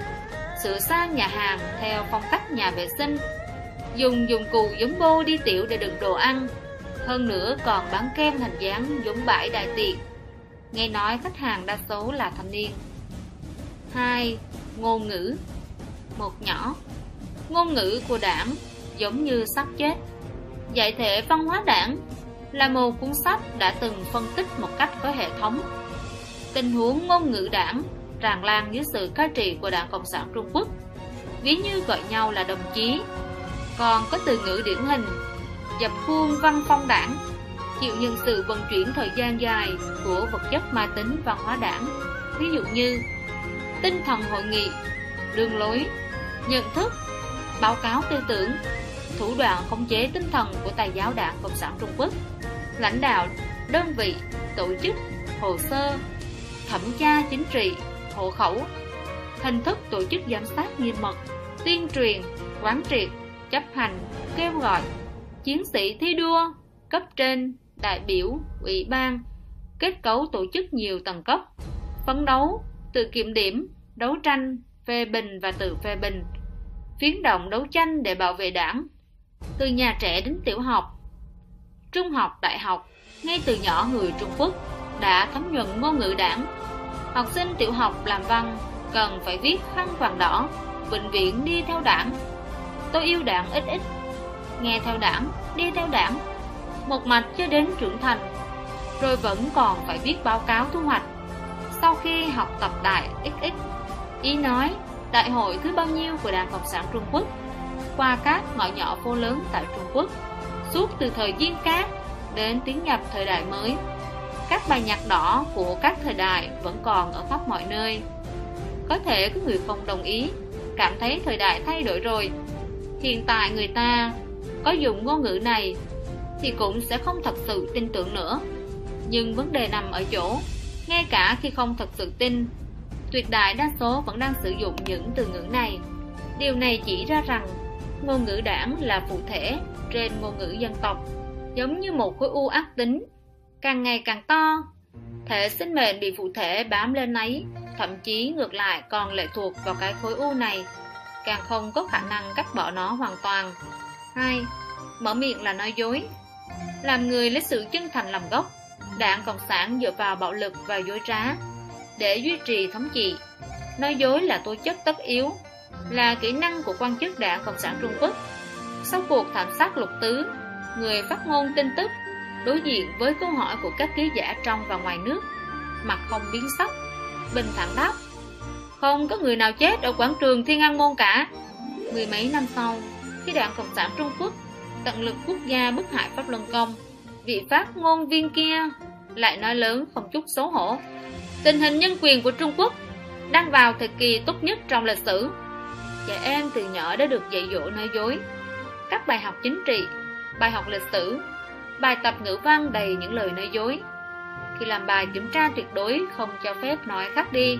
sửa sang nhà hàng theo phong cách nhà vệ sinh, dùng dụng cụ giống bô đi tiểu để đựng đồ ăn, hơn nữa còn bán kem thành dáng giống bãi đại tiện Nghe nói khách hàng đa số là thanh niên. 2. Ngôn ngữ Một nhỏ Ngôn ngữ của đảng giống như sắp chết. Giải thể văn hóa đảng là một cuốn sách đã từng phân tích một cách có hệ thống. Tình huống ngôn ngữ đảng tràn lan dưới sự cai trị của Đảng Cộng sản Trung Quốc, ví như gọi nhau là đồng chí. Còn có từ ngữ điển hình, dập khuôn văn phong đảng, chịu nhận sự vận chuyển thời gian dài của vật chất ma tính văn hóa đảng, ví dụ như tinh thần hội nghị, đường lối, nhận thức, báo cáo tư tưởng, thủ đoạn khống chế tinh thần của tài giáo đảng Cộng sản Trung Quốc, lãnh đạo, đơn vị, tổ chức, hồ sơ, thẩm tra chính trị, hộ khẩu Hình thức tổ chức giám sát nghiêm mật Tuyên truyền, quán triệt, chấp hành, kêu gọi Chiến sĩ thi đua, cấp trên, đại biểu, ủy ban Kết cấu tổ chức nhiều tầng cấp Phấn đấu, tự kiểm điểm, đấu tranh, phê bình và tự phê bình Phiến động đấu tranh để bảo vệ đảng Từ nhà trẻ đến tiểu học Trung học, đại học Ngay từ nhỏ người Trung Quốc đã thấm nhuận ngôn ngữ đảng Học sinh tiểu học làm văn cần phải viết khăn vàng đỏ, bệnh viện đi theo đảng. Tôi yêu đảng ít ít, nghe theo đảng, đi theo đảng, một mạch cho đến trưởng thành, rồi vẫn còn phải viết báo cáo thu hoạch. Sau khi học tập đại XX, ý nói đại hội thứ bao nhiêu của Đảng Cộng sản Trung Quốc qua các ngõ nhỏ phố lớn tại Trung Quốc, suốt từ thời Diên Cát đến tiến nhập thời đại mới. Các bài nhạc đỏ của các thời đại vẫn còn ở khắp mọi nơi. Có thể có người không đồng ý, cảm thấy thời đại thay đổi rồi. Hiện tại người ta có dùng ngôn ngữ này thì cũng sẽ không thật sự tin tưởng nữa. Nhưng vấn đề nằm ở chỗ, ngay cả khi không thật sự tin, tuyệt đại đa số vẫn đang sử dụng những từ ngữ này. Điều này chỉ ra rằng ngôn ngữ đảng là phụ thể trên ngôn ngữ dân tộc, giống như một khối u ác tính càng ngày càng to. Thể sinh mệnh bị phụ thể bám lên ấy, thậm chí ngược lại còn lệ thuộc vào cái khối u này, càng không có khả năng cắt bỏ nó hoàn toàn. 2. Mở miệng là nói dối Làm người lấy sự chân thành làm gốc, đảng Cộng sản dựa vào bạo lực và dối trá để duy trì thống trị. Nói dối là tố chất tất yếu, là kỹ năng của quan chức đảng Cộng sản Trung Quốc. Sau cuộc thảm sát lục tứ, người phát ngôn tin tức đối diện với câu hỏi của các ký giả trong và ngoài nước mặt không biến sắc bình thản đáp không có người nào chết ở quảng trường thiên an môn cả mười mấy năm sau khi đảng cộng sản trung quốc tận lực quốc gia bức hại pháp luân công vị phát ngôn viên kia, lại nói lớn không chút xấu hổ. Tình hình nhân quyền của trung quốc đang vào thời kỳ tốt nhất trong lịch sử. Trẻ em từ nhỏ đã được dạy dỗ nói dối. Các bài học chính trị, bài học lịch sử, Bài tập ngữ văn đầy những lời nói dối. Khi làm bài kiểm tra tuyệt đối không cho phép nói khác đi.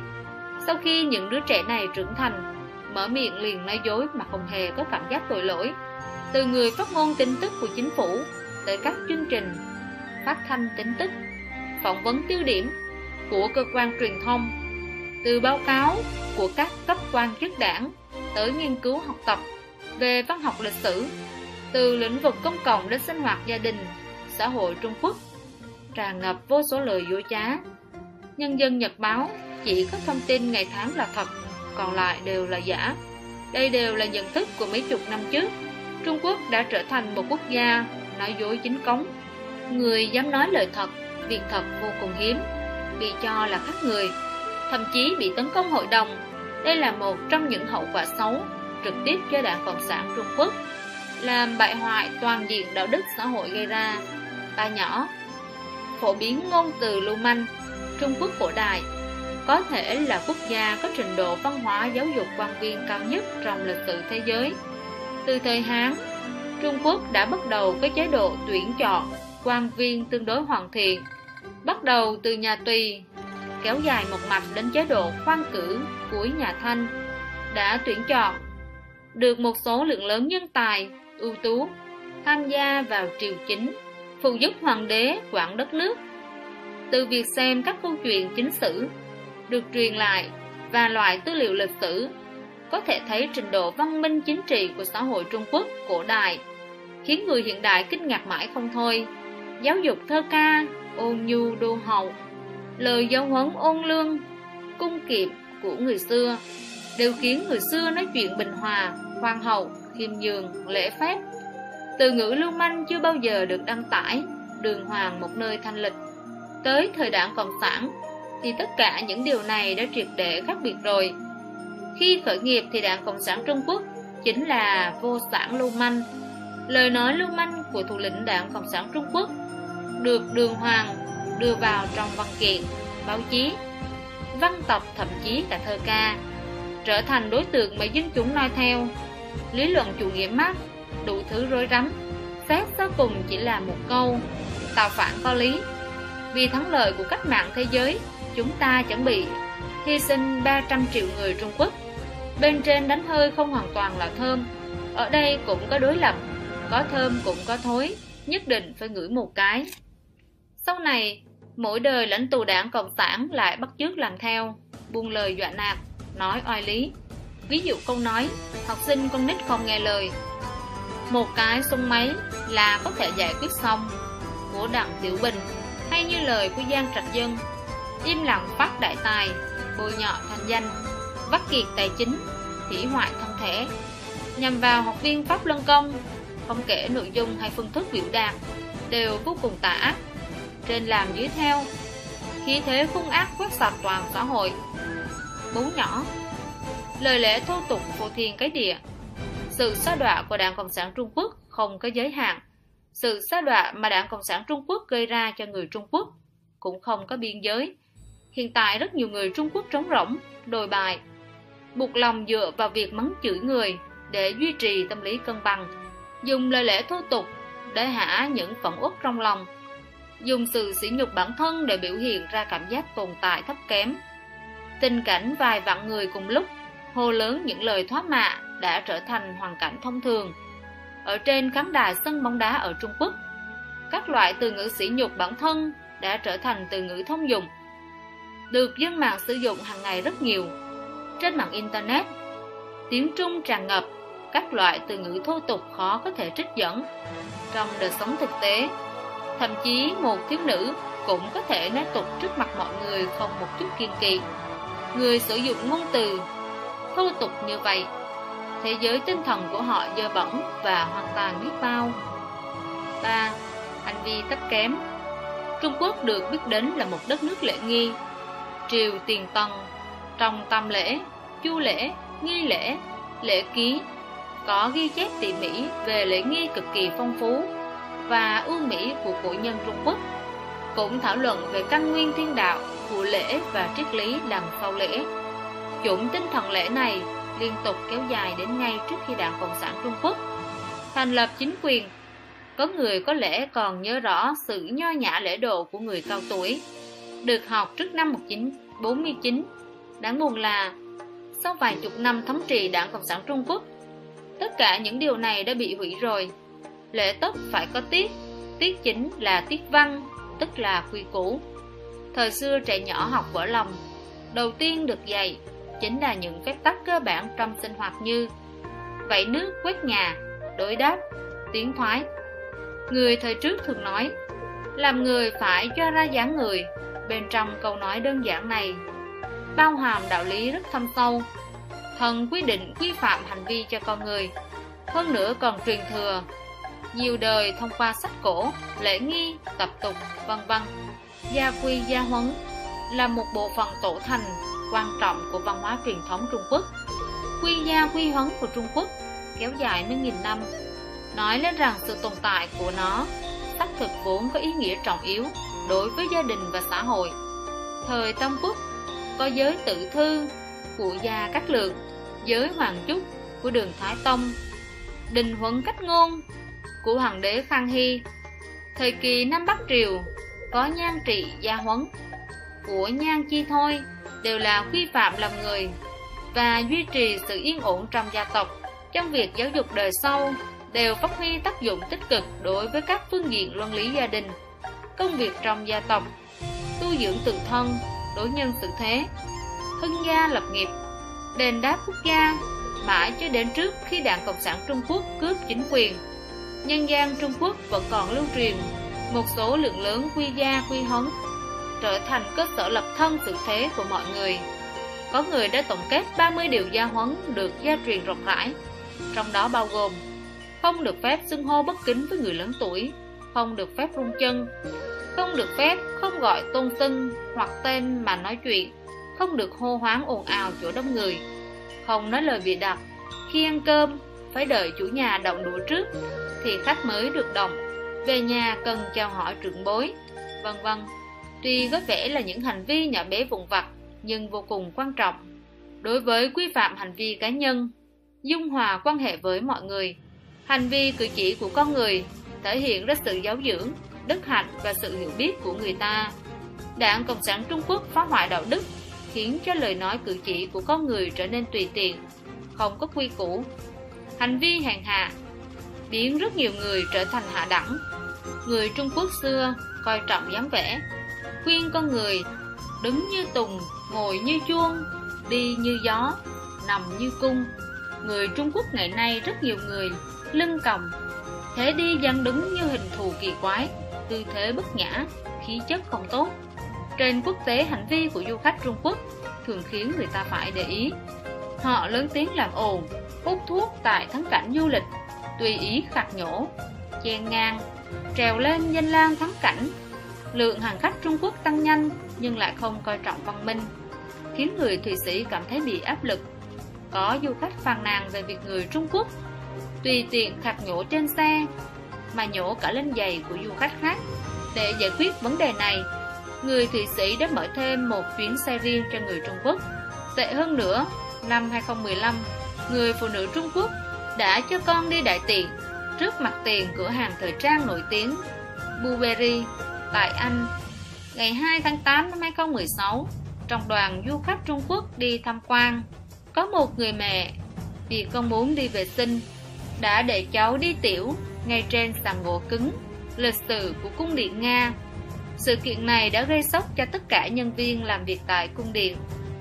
Sau khi những đứa trẻ này trưởng thành, Mở miệng liền nói dối mà không hề có cảm giác tội lỗi. Từ người phát ngôn tin tức của chính phủ Tới các chương trình Phát thanh tin tức Phỏng vấn tiêu điểm Của cơ quan truyền thông Từ báo cáo của các cấp quan chức đảng Tới nghiên cứu học tập Về văn học lịch sử từ lĩnh vực công cộng đến sinh hoạt gia đình xã hội Trung Quốc tràn ngập vô số lời dối trá. Nhân dân Nhật báo chỉ có thông tin ngày tháng là thật, còn lại đều là giả. Đây đều là nhận thức của mấy chục năm trước. Trung Quốc đã trở thành một quốc gia nói dối chính cống. Người dám nói lời thật, việc thật vô cùng hiếm, bị cho là khác người, thậm chí bị tấn công hội đồng, Đây là một trong những hậu quả xấu trực tiếp cho Đảng Cộng sản Trung Quốc, làm bại hoại toàn diện đạo đức xã hội gây ra. Ba nhỏ Phổ biến ngôn từ lưu manh Trung Quốc cổ đại có thể là quốc gia có trình độ văn hóa giáo dục quan viên cao nhất trong lịch sử thế giới. Từ thời Hán, Trung Quốc đã bắt đầu có chế độ tuyển chọn quan viên tương đối hoàn thiện, bắt đầu từ nhà Tùy, kéo dài một mạch đến chế độ khoan cử cuối nhà Thanh, đã tuyển chọn. Được một số lượng lớn nhân tài, ưu tú, tham gia vào triều chính, phụ giúp hoàng đế quản đất nước. Từ việc xem các câu chuyện chính sử được truyền lại và loại tư liệu lịch sử có thể thấy trình độ văn minh chính trị của xã hội Trung Quốc cổ đại khiến người hiện đại kinh ngạc mãi không thôi. Giáo dục thơ ca, ôn nhu đô hậu, lời giáo huấn ôn lương, cung kiệm của người xưa đều khiến người xưa nói chuyện bình hòa, khoan hậu, khiêm nhường, lễ phép. Từ ngữ lưu manh chưa bao giờ được đăng tải, đường hoàng một nơi thanh lịch. Tới thời đại Cộng sản, thì tất cả những điều này đã triệt để khác biệt rồi. Khi khởi nghiệp thì Đảng Cộng sản Trung Quốc chính là vô sản lưu manh. Lời nói lưu manh của thủ lĩnh Đảng Cộng sản Trung Quốc được đường hoàng đưa vào trong văn kiện, báo chí, văn tập thậm chí cả thơ ca, trở thành đối tượng mà dân chúng noi theo. Lý luận chủ nghĩa Marx đủ thứ rối rắm, xét sau cùng chỉ là một câu, tạo phản có lý. Vì thắng lợi của cách mạng thế giới chúng ta chuẩn bị hy sinh 300 triệu người Trung Quốc. Bên trên đánh hơi không hoàn toàn là thơm, ở đây cũng có đối lập, có thơm cũng có thối, nhất định phải ngửi một cái. Sau này, mỗi đời lãnh tù đảng Cộng sản lại bắt chước làm theo, buông lời dọa nạt, nói oai lý. Ví dụ câu nói, học sinh con nít không nghe lời. Một cái sung máy là có thể giải quyết xong, của đặng tiểu bình, hay như lời của Giang Trạch Dân im lặng phát đại tài, bôi nhọ thành danh, vắt kiệt tài chính, hủy hoại thân thể, nhằm vào học viên Pháp Luân Công, không kể nội dung hay phương thức biểu đạt, đều vô cùng tà ác. Trên làm dưới theo, khí thế hung ác quét sạch toàn xã hội. bốn nhỏ Lời lẽ thô tục phô thiên cái địa Sự xa đọa của Đảng Cộng sản Trung Quốc không có giới hạn. Sự xa đọa mà Đảng Cộng sản Trung Quốc gây ra cho người Trung Quốc cũng không có biên giới. Hiện tại rất nhiều người Trung Quốc trống rỗng, đồi bài, buộc lòng dựa vào việc mắng chửi người để duy trì tâm lý cân bằng, dùng lời lẽ thô tục để hạ những phẫn uất trong lòng, dùng sự sỉ nhục bản thân để biểu hiện ra cảm giác tồn tại thấp kém. Tình cảnh vài vạn người cùng lúc hô lớn những lời thoá mạ đã trở thành hoàn cảnh thông thường. Ở trên khán đài sân bóng đá ở Trung Quốc, các loại từ ngữ sỉ nhục bản thân đã trở thành từ ngữ thông dụng được dân mạng sử dụng hàng ngày rất nhiều. Trên mạng Internet, tiếng Trung tràn ngập các loại từ ngữ thô tục khó có thể trích dẫn. Trong đời sống thực tế, thậm chí một thiếu nữ cũng có thể nói tục trước mặt mọi người không một chút kiên kỵ. Người sử dụng ngôn từ thô tục như vậy, thế giới tinh thần của họ dơ bẩn và hoàn toàn biết bao. 3. Hành vi thấp kém Trung Quốc được biết đến là một đất nước lễ nghi, triều tiền tần trong tam lễ chu lễ nghi lễ lễ ký có ghi chép tỉ mỉ về lễ nghi cực kỳ phong phú và ưu mỹ của cổ nhân Trung Quốc cũng thảo luận về căn nguyên thiên đạo của lễ và triết lý đằng sau lễ chủng tinh thần lễ này liên tục kéo dài đến ngay trước khi đảng Cộng sản Trung Quốc thành lập chính quyền có người có lẽ còn nhớ rõ sự nho nhã lễ độ của người cao tuổi được học trước năm 1949. Đáng buồn là, sau vài chục năm thống trị đảng Cộng sản Trung Quốc, tất cả những điều này đã bị hủy rồi. Lễ tốt phải có tiết, tiết chính là tiết văn, tức là quy củ. Thời xưa trẻ nhỏ học vỡ lòng, đầu tiên được dạy chính là những phép tắc cơ bản trong sinh hoạt như vẫy nước, quét nhà, đối đáp, tiếng thoái. Người thời trước thường nói, làm người phải cho ra dáng người, Bên trong câu nói đơn giản này bao hàm đạo lý rất thâm sâu. Thần quyết định quy phạm hành vi cho con người, hơn nữa còn truyền thừa nhiều đời thông qua sách cổ, lễ nghi, tập tục, vân vân. Gia quy gia huấn là một bộ phận tổ thành quan trọng của văn hóa truyền thống Trung Quốc. Quy gia quy huấn của Trung Quốc kéo dài mấy nghìn năm, nói lên rằng sự tồn tại của nó xác thực vốn có ý nghĩa trọng yếu đối với gia đình và xã hội. Thời Tam Quốc có giới tự thư của gia các Lượng, giới Hoàng Trúc của đường Thái Tông, đình huấn cách ngôn của Hoàng đế Khang Hy. Thời kỳ Nam Bắc Triều có nhan trị gia huấn. Của nhan chi thôi đều là quy phạm làm người và duy trì sự yên ổn trong gia tộc. Trong việc giáo dục đời sau đều phát huy tác dụng tích cực đối với các phương diện luân lý gia đình công việc trong gia tộc tu dưỡng tự thân đối nhân xử thế hưng gia lập nghiệp đền đáp quốc gia mãi cho đến trước khi đảng cộng sản trung quốc cướp chính quyền nhân gian trung quốc vẫn còn lưu truyền một số lượng lớn quy gia quy hống trở thành cơ sở lập thân tự thế của mọi người. Có người đã tổng kết 30 điều gia huấn được gia truyền rộng rãi, trong đó bao gồm không được phép xưng hô bất kính với người lớn tuổi, không được phép rung chân, không được phép không gọi tôn xưng hoặc tên mà nói chuyện, không được hô hoáng ồn ào chỗ đông người, không nói lời bị đặt, khi ăn cơm phải đợi chủ nhà động đũa trước thì khách mới được động, về nhà cần chào hỏi trưởng bối, vân vân. Tuy có vẻ là những hành vi nhỏ bé vụn vặt, nhưng vô cùng quan trọng. Đối với quy phạm hành vi cá nhân, dung hòa quan hệ với mọi người, hành vi cử chỉ của con người thể hiện ra sự giáo dưỡng, đức hạnh và sự hiểu biết của người ta. Đảng Cộng sản Trung Quốc phá hoại đạo đức, khiến cho lời nói cử chỉ của con người trở nên tùy tiện, không có quy củ. Hành vi hèn hạ biến rất nhiều người trở thành hạ đẳng. Người Trung Quốc xưa coi trọng dáng vẻ, khuyên con người đứng như tùng, ngồi như chuông, đi như gió, nằm như cung. Người Trung Quốc ngày nay rất nhiều người lưng còng, thế đi dáng đứng như hình thù kỳ quái, tư thế bất nhã, khí chất không tốt. Trên quốc tế hành vi của du khách Trung Quốc thường khiến người ta phải để ý. Họ lớn tiếng làm ồn, hút thuốc tại thắng cảnh du lịch, tùy ý khạc nhổ, chen ngang, trèo lên danh lang thắng cảnh Lượng hành khách Trung Quốc tăng nhanh nhưng lại không coi trọng văn minh, khiến người Thụy Sĩ cảm thấy bị áp lực. Có du khách phàn nàn về việc người Trung Quốc tùy tiện khạc nhổ trên xe mà nhổ cả lên giày của du khách khác. Để giải quyết vấn đề này, người Thụy Sĩ đã mở thêm một chuyến xe riêng cho người Trung Quốc. Tệ hơn nữa, năm 2015, người phụ nữ Trung Quốc đã cho con đi đại tiện trước mặt tiền cửa hàng thời trang nổi tiếng Burberry tại Anh. Ngày 2 tháng 8 năm 2016, trong đoàn du khách Trung Quốc đi tham quan, có một người mẹ vì con muốn đi vệ sinh đã để cháu đi tiểu ngay trên sàn gỗ cứng lịch sử của cung điện Nga. Sự kiện này đã gây sốc cho tất cả nhân viên làm việc tại cung điện.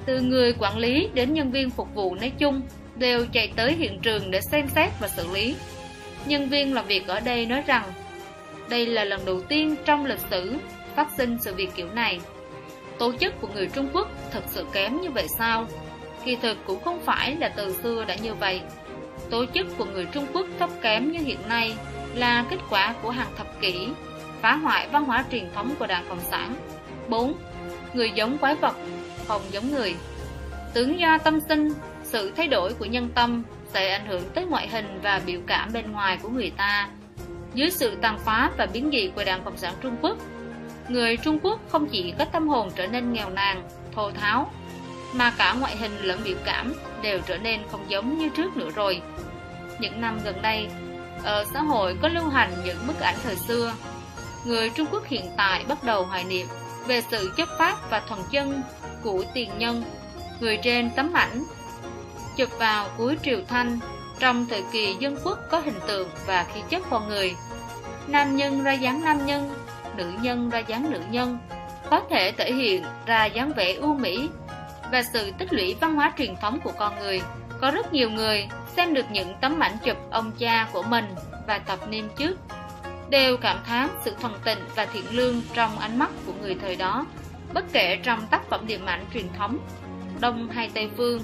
Từ người quản lý đến nhân viên phục vụ nói chung đều chạy tới hiện trường để xem xét và xử lý. Nhân viên làm việc ở đây nói rằng, đây là lần đầu tiên trong lịch sử phát sinh sự việc kiểu này. Tổ chức của người Trung Quốc thật sự kém như vậy sao? Kỳ thực cũng không phải là từ xưa đã như vậy. Tổ chức của người Trung Quốc thấp kém như hiện nay là kết quả của hàng thập kỷ phá hoại văn hóa truyền thống của Đảng Cộng sản. 4. Người giống quái vật, không giống người. Tướng do tâm sinh, sự thay đổi của nhân tâm sẽ ảnh hưởng tới ngoại hình và biểu cảm bên ngoài của người ta dưới sự tàn phá và biến dị của Đảng Cộng sản Trung Quốc, người Trung Quốc không chỉ có tâm hồn trở nên nghèo nàn, thô tháo, mà cả ngoại hình lẫn biểu cảm đều trở nên không giống như trước nữa rồi. Những năm gần đây, ở xã hội có lưu hành những bức ảnh thời xưa. Người Trung Quốc hiện tại bắt đầu hoài niệm về sự chấp phát và thuần chân của tiền nhân. Người trên tấm ảnh chụp vào cuối triều thanh trong thời kỳ dân quốc có hình tượng và khí chất con người. Nam nhân ra dáng nam nhân, nữ nhân ra dáng nữ nhân. Có thể thể hiện ra dáng vẻ ưu mỹ Và sự tích lũy văn hóa truyền thống của con người. Có rất nhiều người xem được những tấm ảnh chụp ông cha của mình và tập niêm trước. Đều cảm thán sự thuần tịnh và thiện lương trong ánh mắt của người thời đó Bất kể trong tác phẩm điện ảnh truyền thống Đông hay Tây Phương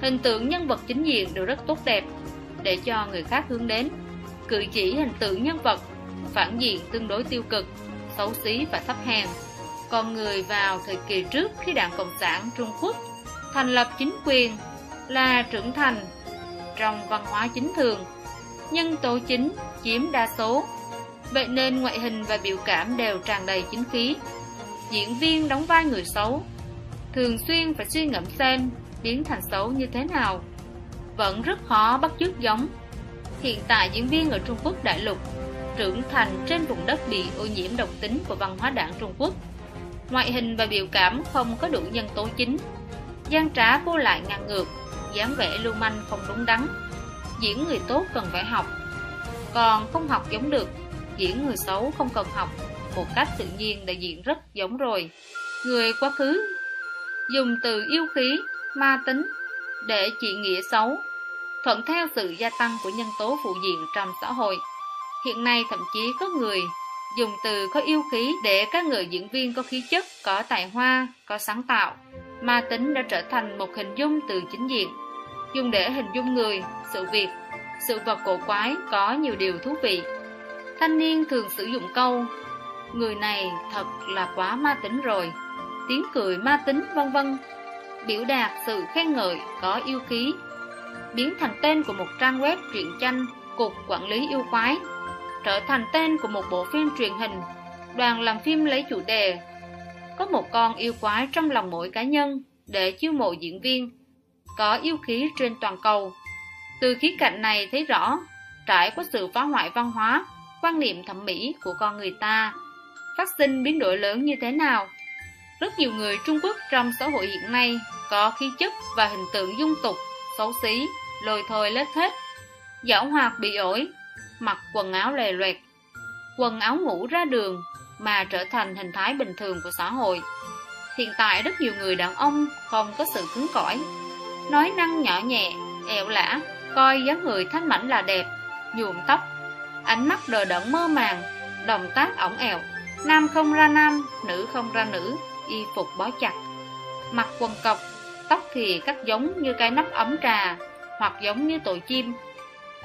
Hình tượng nhân vật chính diện đều rất tốt đẹp để cho người khác hướng đến. Cử chỉ hình tượng nhân vật, phản diện tương đối tiêu cực, xấu xí và thấp hèn. Còn người vào thời kỳ trước khi Đảng Cộng sản Trung Quốc thành lập chính quyền là trưởng thành trong văn hóa chính thường nhân tố chính chiếm đa số vậy nên ngoại hình và biểu cảm đều tràn đầy chính khí. Diễn viên đóng vai người xấu, thường xuyên phải suy ngẫm xem biến thành xấu như thế nào. Vẫn rất khó bắt chước giống. Hiện tại diễn viên ở Trung Quốc đại lục, trưởng thành trên vùng đất bị ô nhiễm độc tính của văn hóa đảng Trung Quốc. Ngoại hình và biểu cảm không có đủ nhân tố chính. Gian trá vô lại ngang ngược, dáng vẻ lưu manh không đúng đắn. Diễn người tốt cần phải học, còn không học giống được diễn người xấu không cần học. Một cách tự nhiên đã diễn rất giống rồi. Người quá khứ, dùng từ yêu khí, ma tính để chỉ nghĩa xấu, thuận theo sự gia tăng của nhân tố phụ diện trong xã hội. Hiện nay thậm chí có người dùng từ có yêu khí để các người diễn viên có khí chất, có tài hoa, có sáng tạo. Ma tính đã trở thành một hình dung từ chính diện, dùng để hình dung người, sự việc, sự vật cổ quái có nhiều điều thú vị thanh niên thường sử dụng câu, người này thật là quá ma tính rồi. Tiếng cười ma tính, vân vân. Biểu đạt sự khen ngợi, có yêu khí biến thành tên của một trang web truyện tranh, cục quản lý yêu quái. Trở thành tên của một bộ phim truyền hình, đoàn làm phim lấy chủ đề, có một con yêu quái trong lòng mỗi cá nhân, để chiêu mộ diễn viên. Có yêu khí trên toàn cầu. Từ khía cạnh này thấy rõ, trải qua sự phá hoại văn hóa quan niệm thẩm mỹ của con người ta. Phát sinh biến đổi lớn như thế nào? Rất nhiều người trung quốc trong xã hội hiện nay có khí chất và hình tượng dung tục, xấu xí lôi thôi lết hết giảo hoạt bị ổi, mặc quần áo lè loẹt, quần áo ngủ ra đường mà trở thành hình thái bình thường của xã hội. Hiện tại rất nhiều người đàn ông không có sự cứng cỏi, nói năng nhỏ nhẹ ẻo lả, coi dáng người thanh mảnh là đẹp, nhuộm tóc ánh mắt đờ đẫn mơ màng động tác ổng ẹo, nam không ra nam nữ không ra nữ y phục bó chặt. Mặc quần cọc tóc thì cắt giống như cái nắp ấm trà hoặc giống như tội chim.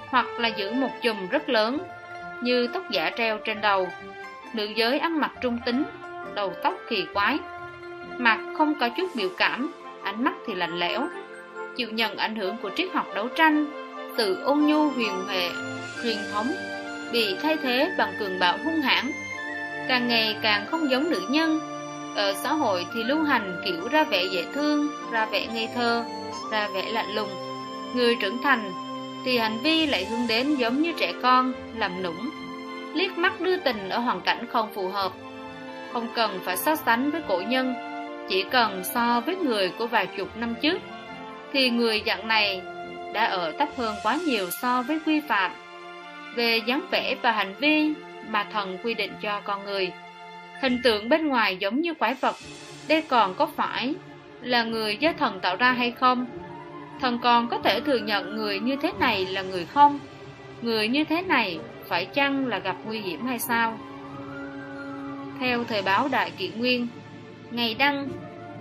Hoặc là giữ một chùm rất lớn như tóc giả treo trên đầu. Nữ giới ăn mặc trung tính đầu tóc kỳ quái. Mặt không có chút biểu cảm ánh mắt thì lạnh lẽo. Chịu nhận ảnh hưởng của triết học đấu tranh từ ôn nhu huyền huệ truyền thống bị thay thế bằng cường bạo hung hãn, càng ngày càng không giống nữ nhân. Ở xã hội thì lưu hành kiểu ra vẻ dễ thương, ra vẻ ngây thơ, ra vẻ lạnh lùng. Người trưởng thành thì hành vi lại hướng đến giống như trẻ con, làm nũng. Liếc mắt đưa tình ở hoàn cảnh không phù hợp, không cần phải so sánh với cổ nhân. Chỉ cần so với người của vài chục năm trước, thì người dạng này đã ở thấp hơn quá nhiều so với quy phạm về dáng vẻ và hành vi mà thần quy định cho con người. Hình tượng bên ngoài giống như quái vật, đây còn có phải là người do thần tạo ra hay không? Thần còn có thể thừa nhận người như thế này là người không? Người như thế này phải chăng là gặp nguy hiểm hay sao? Theo thời báo đại kỷ nguyên, ngày đăng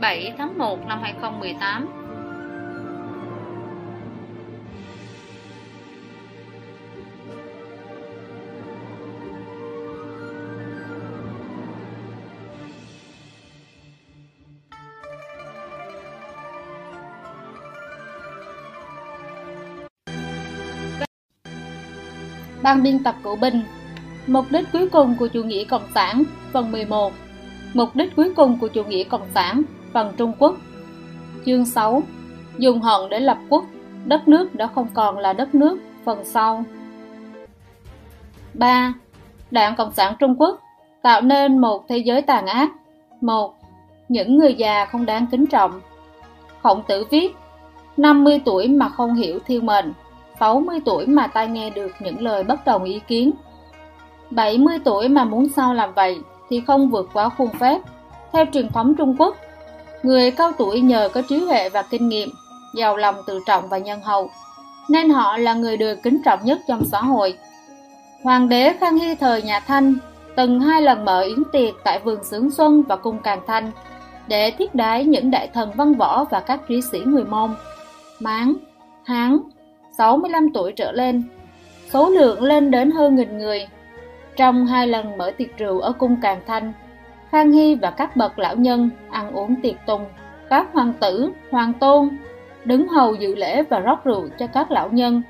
7 tháng 1 năm 2018 Ban biên tập cựu binh Mục đích cuối cùng của chủ nghĩa Cộng sản, Phần 11 Mục đích cuối cùng của chủ nghĩa Cộng sản, Phần Trung Quốc. Chương 6 Dùng hận để lập quốc. Đất nước đã không còn là đất nước, Phần sau. 3. Đảng Cộng sản Trung Quốc tạo nên một thế giới tàn ác. 1. Những người già không đáng kính trọng. Khổng tử viết 50 tuổi mà không hiểu thiên mệnh. 60 tuổi mà tai nghe được những lời bất đồng ý kiến. 70 tuổi mà muốn sao làm vậy thì không vượt quá khuôn phép. Theo truyền thống Trung Quốc người cao tuổi nhờ có trí huệ và kinh nghiệm giàu lòng tự trọng và nhân hậu nên họ là người được kính trọng nhất trong xã hội. Hoàng đế Khang Hy thời nhà Thanh từng hai lần mở yến tiệc tại vườn Sướng Xuân và cung Càng Thanh để tiếp đái những đại thần văn võ và các trí sĩ người Mông, Mán, Hán, 65 tuổi trở lên, số lượng lên đến hơn nghìn người. Trong hai lần mở tiệc rượu ở cung Càng Thanh, Khang Hy và các bậc lão nhân ăn uống tiệc tùng, các hoàng tử, hoàng tôn đứng hầu dự lễ và rót rượu cho các lão nhân.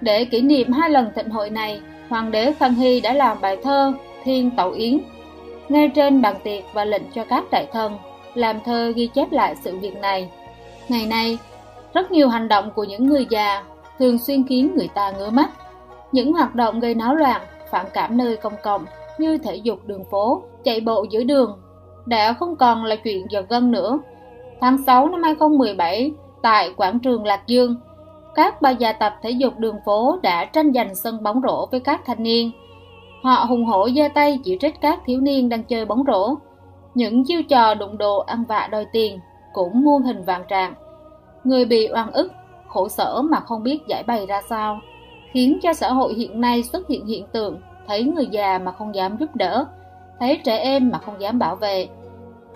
Để kỷ niệm hai lần thịnh hội này, hoàng đế Khang Hy đã làm bài thơ Thiên Tẩu Yến ngay trên bàn tiệc và lệnh cho các đại thần làm thơ ghi chép lại sự việc này. Ngày nay, rất nhiều hành động của những người già thường xuyên khiến người ta ngứa mắt. Những hoạt động gây náo loạn, phản cảm nơi công cộng như thể dục đường phố, chạy bộ giữa đường đã không còn là chuyện giật gân nữa. Tháng 6 năm 2017, tại quảng trường Lạc Dương, các bà già tập thể dục đường phố đã tranh giành sân bóng rổ với các thanh niên. Họ hùng hổ giơ tay chỉ trích các thiếu niên đang chơi bóng rổ. Những chiêu trò đụng độ ăn vạ đòi tiền cũng muôn hình vạn trạng. Người bị oan ức, khổ sở mà không biết giải bày ra sao, khiến cho xã hội hiện nay xuất hiện hiện tượng thấy người già mà không dám giúp đỡ, thấy trẻ em mà không dám bảo vệ.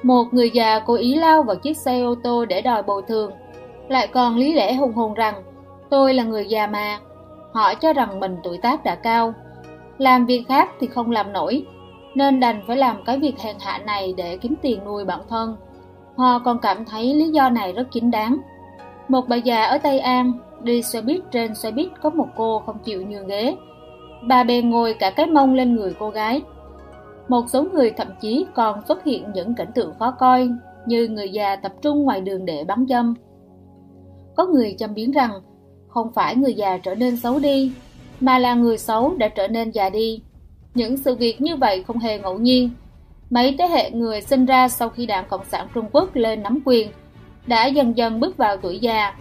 Một người già cố ý lao vào chiếc xe ô tô để đòi bồi thường, lại còn lý lẽ hùng hồn rằng tôi là người già mà. Họ cho rằng mình tuổi tác đã cao, làm việc khác thì không làm nổi, nên đành phải làm cái việc hèn hạ này để kiếm tiền nuôi bản thân. Họ còn cảm thấy lý do này rất chính đáng. Một bà già ở Tây An đi xe buýt trên xe buýt có một cô không chịu nhường ghế. Bà bèn ngồi cả cái mông lên người cô gái. Một số người thậm chí còn xuất hiện những cảnh tượng khó coi như người già tập trung ngoài đường để bắn dâm. Có người châm biến rằng không phải người già trở nên xấu đi, mà là người xấu đã trở nên già đi. Những sự việc như vậy không hề ngẫu nhiên. Mấy thế hệ người sinh ra sau khi Đảng Cộng sản Trung Quốc lên nắm quyền đã dần dần bước vào tuổi già.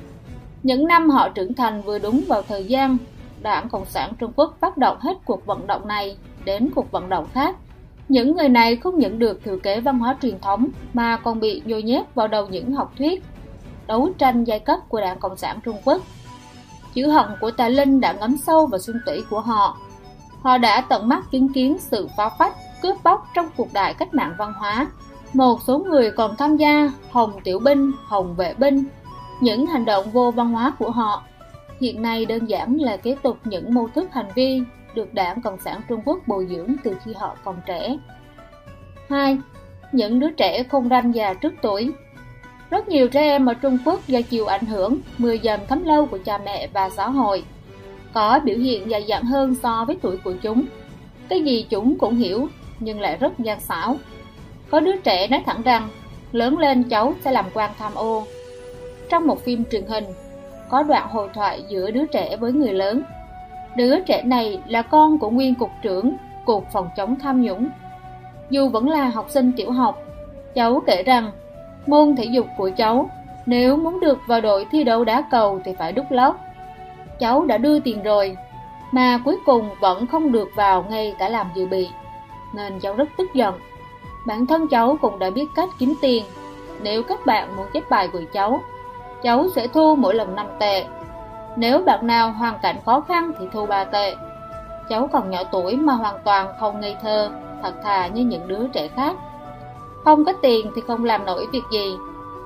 Những năm họ trưởng thành vừa đúng vào thời gian Đảng Cộng sản Trung Quốc phát động hết cuộc vận động này đến cuộc vận động khác. Những người này không những được thừa kế văn hóa truyền thống mà còn bị nhồi nhét vào đầu những học thuyết đấu tranh giai cấp của Đảng Cộng sản Trung Quốc. Chữ hận của Tà Linh đã ngấm sâu vào xương tủy của họ. Họ đã tận mắt chứng kiến sự phá phách, cướp bóc trong cuộc đại cách mạng văn hóa. Một số người còn tham gia Hồng Tiểu Binh, Hồng Vệ Binh, những hành động vô văn hóa của họ hiện nay đơn giản là kế tục những mô thức hành vi được Đảng Cộng sản Trung Quốc bồi dưỡng từ khi họ còn trẻ. 2. Những đứa trẻ không ranh già trước tuổi Rất nhiều trẻ em ở Trung Quốc do chịu ảnh hưởng 10 dần thấm lâu của cha mẹ và xã hội, có biểu hiện dài dặn hơn so với tuổi của chúng. Cái gì chúng cũng hiểu, nhưng lại rất gian xảo. Có đứa trẻ nói thẳng rằng, lớn lên cháu sẽ làm quan tham ô. Trong một phim truyền hình, có đoạn hội thoại giữa đứa trẻ với người lớn. Đứa trẻ này là con của nguyên cục trưởng Cục Phòng chống tham nhũng. Dù vẫn là học sinh tiểu học, cháu kể rằng môn thể dục của cháu nếu muốn được vào đội thi đấu đá cầu thì phải đúc lót. Cháu đã đưa tiền rồi, mà cuối cùng vẫn không được vào ngay cả làm dự bị, nên cháu rất tức giận. Bản thân cháu cũng đã biết cách kiếm tiền. Nếu các bạn muốn chép bài của cháu cháu sẽ thu mỗi lần 5 tệ. Nếu bạn nào hoàn cảnh khó khăn thì thu 3 tệ. Cháu còn nhỏ tuổi mà hoàn toàn không ngây thơ, thật thà như những đứa trẻ khác. Không có tiền thì không làm nổi việc gì,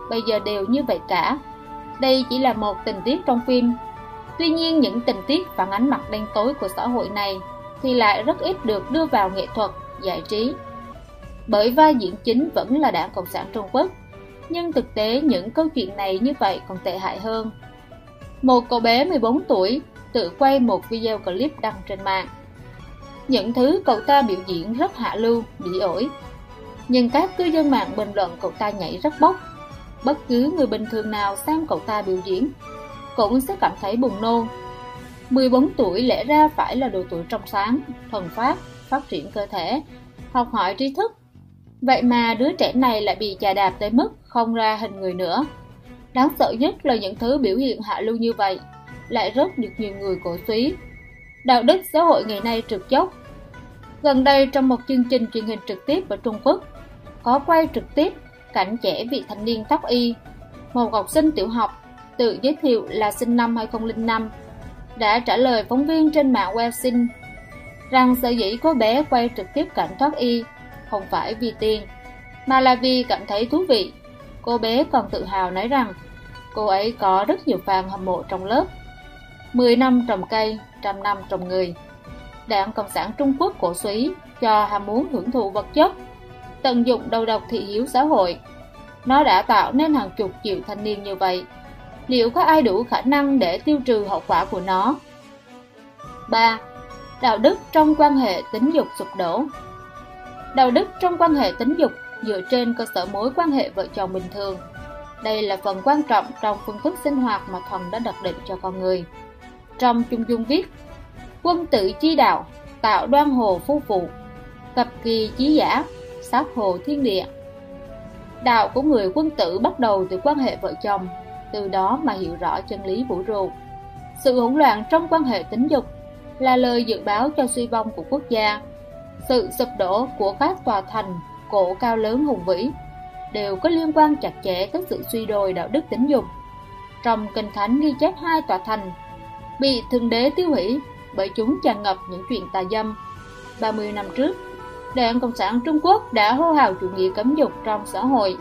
bây giờ đều như vậy cả. Đây chỉ là một tình tiết trong phim. Tuy nhiên những tình tiết phản ánh mặt đen tối của xã hội này thì lại rất ít được đưa vào nghệ thuật, giải trí. Bởi vai diễn chính vẫn là đảng Cộng sản Trung Quốc nhưng thực tế những câu chuyện này như vậy còn tệ hại hơn. Một cậu bé 14 tuổi tự quay một video clip đăng trên mạng. Những thứ cậu ta biểu diễn rất hạ lưu, bị ổi. Nhưng các cư dân mạng bình luận cậu ta nhảy rất bốc. Bất cứ người bình thường nào xem cậu ta biểu diễn cũng sẽ cảm thấy buồn nôn. 14 tuổi lẽ ra phải là độ tuổi trong sáng, thuần phát, phát triển cơ thể, học hỏi tri thức Vậy mà đứa trẻ này lại bị chà đạp tới mức không ra hình người nữa. Đáng sợ nhất là những thứ biểu hiện hạ lưu như vậy lại rất được nhiều người cổ suý. Đạo đức xã hội ngày nay trượt dốc. Gần đây trong một chương trình truyền hình trực tiếp ở Trung Quốc, có quay trực tiếp cảnh trẻ vị thanh niên tóc y, một học sinh tiểu học tự giới thiệu là sinh năm 2005, đã trả lời phóng viên trên mạng Weixin rằng sở dĩ cô bé quay trực tiếp cảnh thoát y không phải vì tiền, mà là vì cảm thấy thú vị. Cô bé còn tự hào nói rằng cô ấy có rất nhiều fan hâm mộ trong lớp. 10 năm trồng cây, trăm năm trồng người. Đảng Cộng sản Trung Quốc cổ suý cho ham muốn hưởng thụ vật chất, tận dụng đầu độc thị hiếu xã hội. Nó đã tạo nên hàng chục triệu thanh niên như vậy. Liệu có ai đủ khả năng để tiêu trừ hậu quả của nó? 3. Đạo đức trong quan hệ tính dục sụp đổ Đạo đức trong quan hệ tính dục dựa trên cơ sở mối quan hệ vợ chồng bình thường. Đây là phần quan trọng trong phương thức sinh hoạt mà thần đã đặt định cho con người. Trong Trung Dung viết, quân tử chi đạo, tạo đoan hồ phu phụ, cập kỳ chí giả, sát hồ thiên địa. Đạo của người quân tử bắt đầu từ quan hệ vợ chồng, từ đó mà hiểu rõ chân lý vũ trụ. Sự hỗn loạn trong quan hệ tính dục là lời dự báo cho suy vong của quốc gia. Sự sụp đổ của các tòa thành, cổ cao lớn hùng vĩ đều có liên quan chặt chẽ tới sự suy đồi đạo đức tính dục. Trong Kinh Thánh ghi chép hai tòa thành bị thượng đế tiêu hủy bởi chúng tràn ngập những chuyện tà dâm. 30 năm trước, Đảng Cộng sản Trung Quốc đã hô hào chủ nghĩa cấm dục trong xã hội,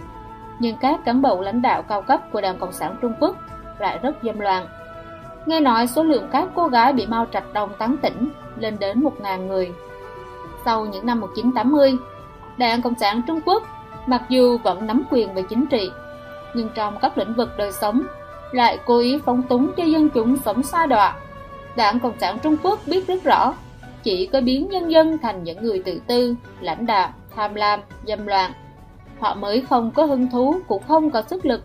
nhưng các cán bộ lãnh đạo cao cấp của Đảng Cộng sản Trung Quốc lại rất dâm loạn. Nghe nói số lượng các cô gái bị mau Trạch đồng tán tỉnh lên đến 1.000 người. Sau những năm 1980, Đảng Cộng sản Trung Quốc mặc dù vẫn nắm quyền về chính trị, nhưng trong các lĩnh vực đời sống lại cố ý phóng túng cho dân chúng sống xa đọa. Đảng Cộng sản Trung Quốc biết rất rõ, chỉ có biến nhân dân thành những người tự tư, lãnh đạo, tham lam, dâm loạn. Họ mới không có hứng thú cũng không có sức lực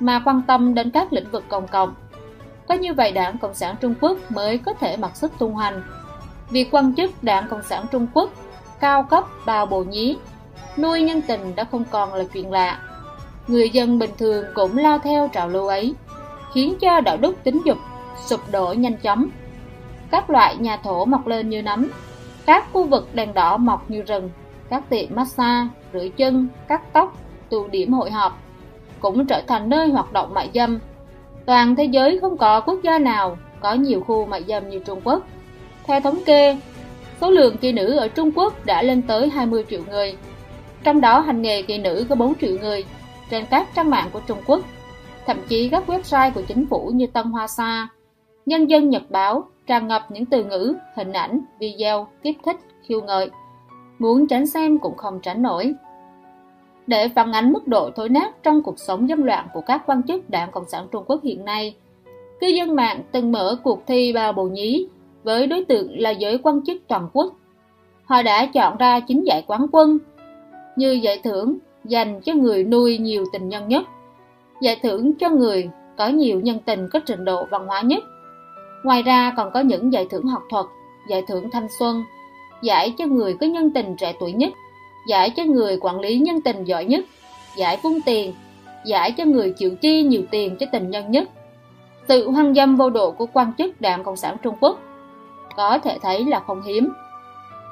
mà quan tâm đến các lĩnh vực công cộng. Có như vậy Đảng Cộng sản Trung Quốc mới có thể mặc sức tung hành. Việc quan chức Đảng Cộng sản Trung Quốc cao cấp bao bồ nhí, nuôi nhân tình đã không còn là chuyện lạ. Người dân bình thường cũng lao theo trào lưu ấy, khiến cho đạo đức tính dục sụp đổ nhanh chóng. Các loại nhà thổ mọc lên như nấm, các khu vực đèn đỏ mọc như rừng, các tiệm massage, rửa chân, cắt tóc, tụ điểm hội họp cũng trở thành nơi hoạt động mại dâm Toàn thế giới không có quốc gia nào có nhiều khu mại dâm như Trung Quốc. Theo thống kê, số lượng kỳ nữ ở Trung Quốc đã lên tới 20 triệu người. Trong đó hành nghề kỳ nữ có 4 triệu người trên các trang mạng của Trung Quốc. Thậm chí các website của chính phủ như Tân Hoa Sa, Nhân dân Nhật Báo tràn ngập những từ ngữ, hình ảnh, video, kích thích, khiêu ngợi. Muốn tránh xem cũng không tránh nổi để phản ánh mức độ thối nát trong cuộc sống dâm loạn của các quan chức Đảng Cộng sản Trung Quốc hiện nay. Cư dân mạng từng mở cuộc thi bao bầu nhí với đối tượng là giới quan chức toàn quốc. Họ đã chọn ra chín giải quán quân như giải thưởng dành cho người nuôi nhiều tình nhân nhất, giải thưởng cho người có nhiều nhân tình có trình độ văn hóa nhất. Ngoài ra còn có những giải thưởng học thuật, giải thưởng thanh xuân, giải cho người có nhân tình trẻ tuổi nhất giải cho người quản lý nhân tình giỏi nhất, giải vung tiền, giải cho người chịu chi nhiều tiền cho tình nhân nhất. Sự hoang dâm vô độ của quan chức Đảng Cộng sản Trung Quốc có thể thấy là không hiếm.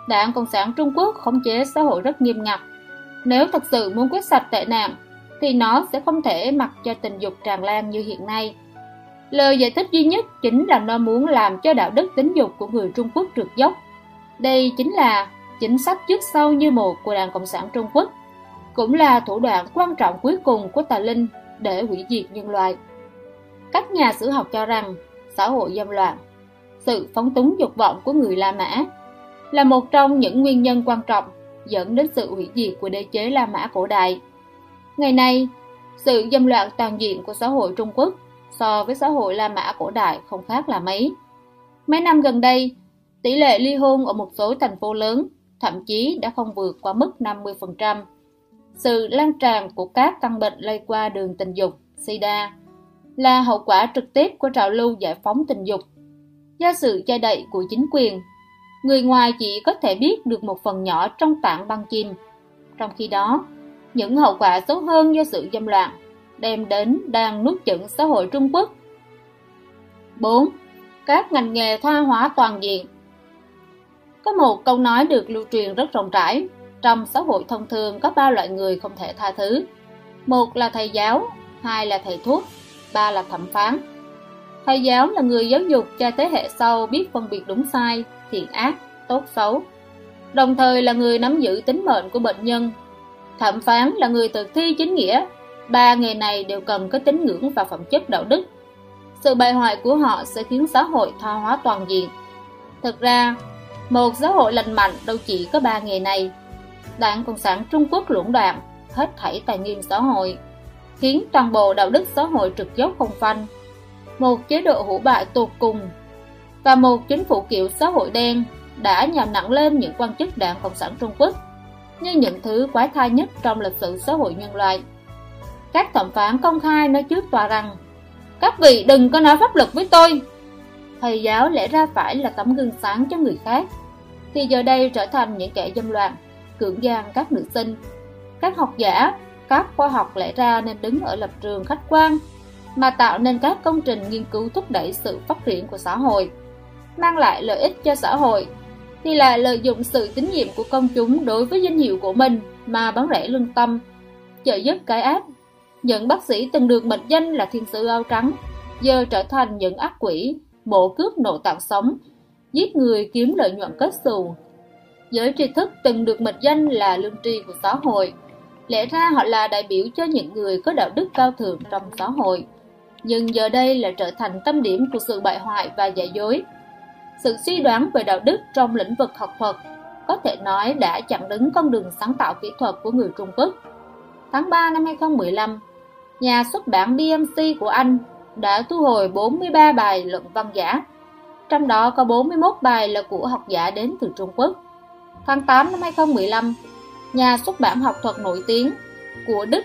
Đảng Cộng sản Trung Quốc khống chế xã hội rất nghiêm ngặt. Nếu thật sự muốn quyết sạch tệ nạn, thì nó sẽ không thể mặc cho tình dục tràn lan như hiện nay. Lời giải thích duy nhất chính là nó muốn làm cho đạo đức tính dục của người Trung Quốc trượt dốc. Đây chính là chính sách trước sau như một của Đảng Cộng sản Trung Quốc, cũng là thủ đoạn quan trọng cuối cùng của tà linh để hủy diệt nhân loại. Các nhà sử học cho rằng xã hội dâm loạn, sự phóng túng dục vọng của người La Mã là một trong những nguyên nhân quan trọng dẫn đến sự hủy diệt của đế chế La Mã cổ đại. Ngày nay, sự dâm loạn toàn diện của xã hội Trung Quốc so với xã hội La Mã cổ đại không khác là mấy. Mấy năm gần đây, tỷ lệ ly hôn ở một số thành phố lớn thậm chí đã không vượt qua mức 50%. Sự lan tràn của các căn bệnh lây qua đường tình dục, SIDA, là hậu quả trực tiếp của trào lưu giải phóng tình dục. Do sự che đậy của chính quyền, người ngoài chỉ có thể biết được một phần nhỏ trong tảng băng chìm. Trong khi đó, những hậu quả xấu hơn do sự dâm loạn đem đến đang nuốt chửng xã hội Trung Quốc. 4. Các ngành nghề tha hóa toàn diện có một câu nói được lưu truyền rất rộng rãi, trong xã hội thông thường có ba loại người không thể tha thứ. Một là thầy giáo, hai là thầy thuốc, ba là thẩm phán. Thầy giáo là người giáo dục cho thế hệ sau biết phân biệt đúng sai, thiện ác, tốt xấu. Đồng thời là người nắm giữ tính mệnh của bệnh nhân. Thẩm phán là người thực thi chính nghĩa. Ba nghề này đều cần có tính ngưỡng và phẩm chất đạo đức. Sự bại hoại của họ sẽ khiến xã hội tha hóa toàn diện. Thực ra, một xã hội lành mạnh đâu chỉ có ba nghề này. Đảng Cộng sản Trung Quốc lũng đoạn, hết thảy tài nguyên xã hội. khiến toàn bộ đạo đức xã hội trực dốc không phanh. Một chế độ hủ bại tột cùng và một chính phủ kiểu xã hội đen đã nhằm nặng lên những quan chức đảng Cộng sản Trung Quốc như những thứ quái thai nhất trong lịch sử xã hội nhân loại. Các thẩm phán công khai nói trước tòa rằng Các vị đừng có nói pháp luật với tôi. Thầy giáo lẽ ra phải là tấm gương sáng cho người khác, thì giờ đây trở thành những kẻ dâm loạn, cưỡng gian các nữ sinh. Các học giả, các khoa học lẽ ra nên đứng ở lập trường khách quan, mà tạo nên các công trình nghiên cứu thúc đẩy sự phát triển của xã hội, mang lại lợi ích cho xã hội thì là lợi dụng sự tín nhiệm của công chúng đối với danh hiệu của mình mà bán rẻ lương tâm, trợ giúp cái ác. Những bác sĩ từng được mệnh danh là thiên sứ áo trắng, giờ trở thành những ác quỷ, bộ cướp nội tạng sống, giết người kiếm lợi nhuận kết xù. Giới tri thức từng được mệnh danh là lương tri của xã hội, lẽ ra họ là đại biểu cho những người có đạo đức cao thượng trong xã hội. Nhưng giờ đây là trở thành tâm điểm của sự bại hoại và giả dối, sự suy đoán về đạo đức trong lĩnh vực học thuật có thể nói đã chặn đứng con đường sáng tạo kỹ thuật của người Trung Quốc. Tháng 3 năm 2015, nhà xuất bản BMC của Anh đã thu hồi 43 bài luận văn giả, trong đó có 41 bài là của học giả đến từ Trung Quốc. Tháng 8 năm 2015, nhà xuất bản học thuật nổi tiếng của Đức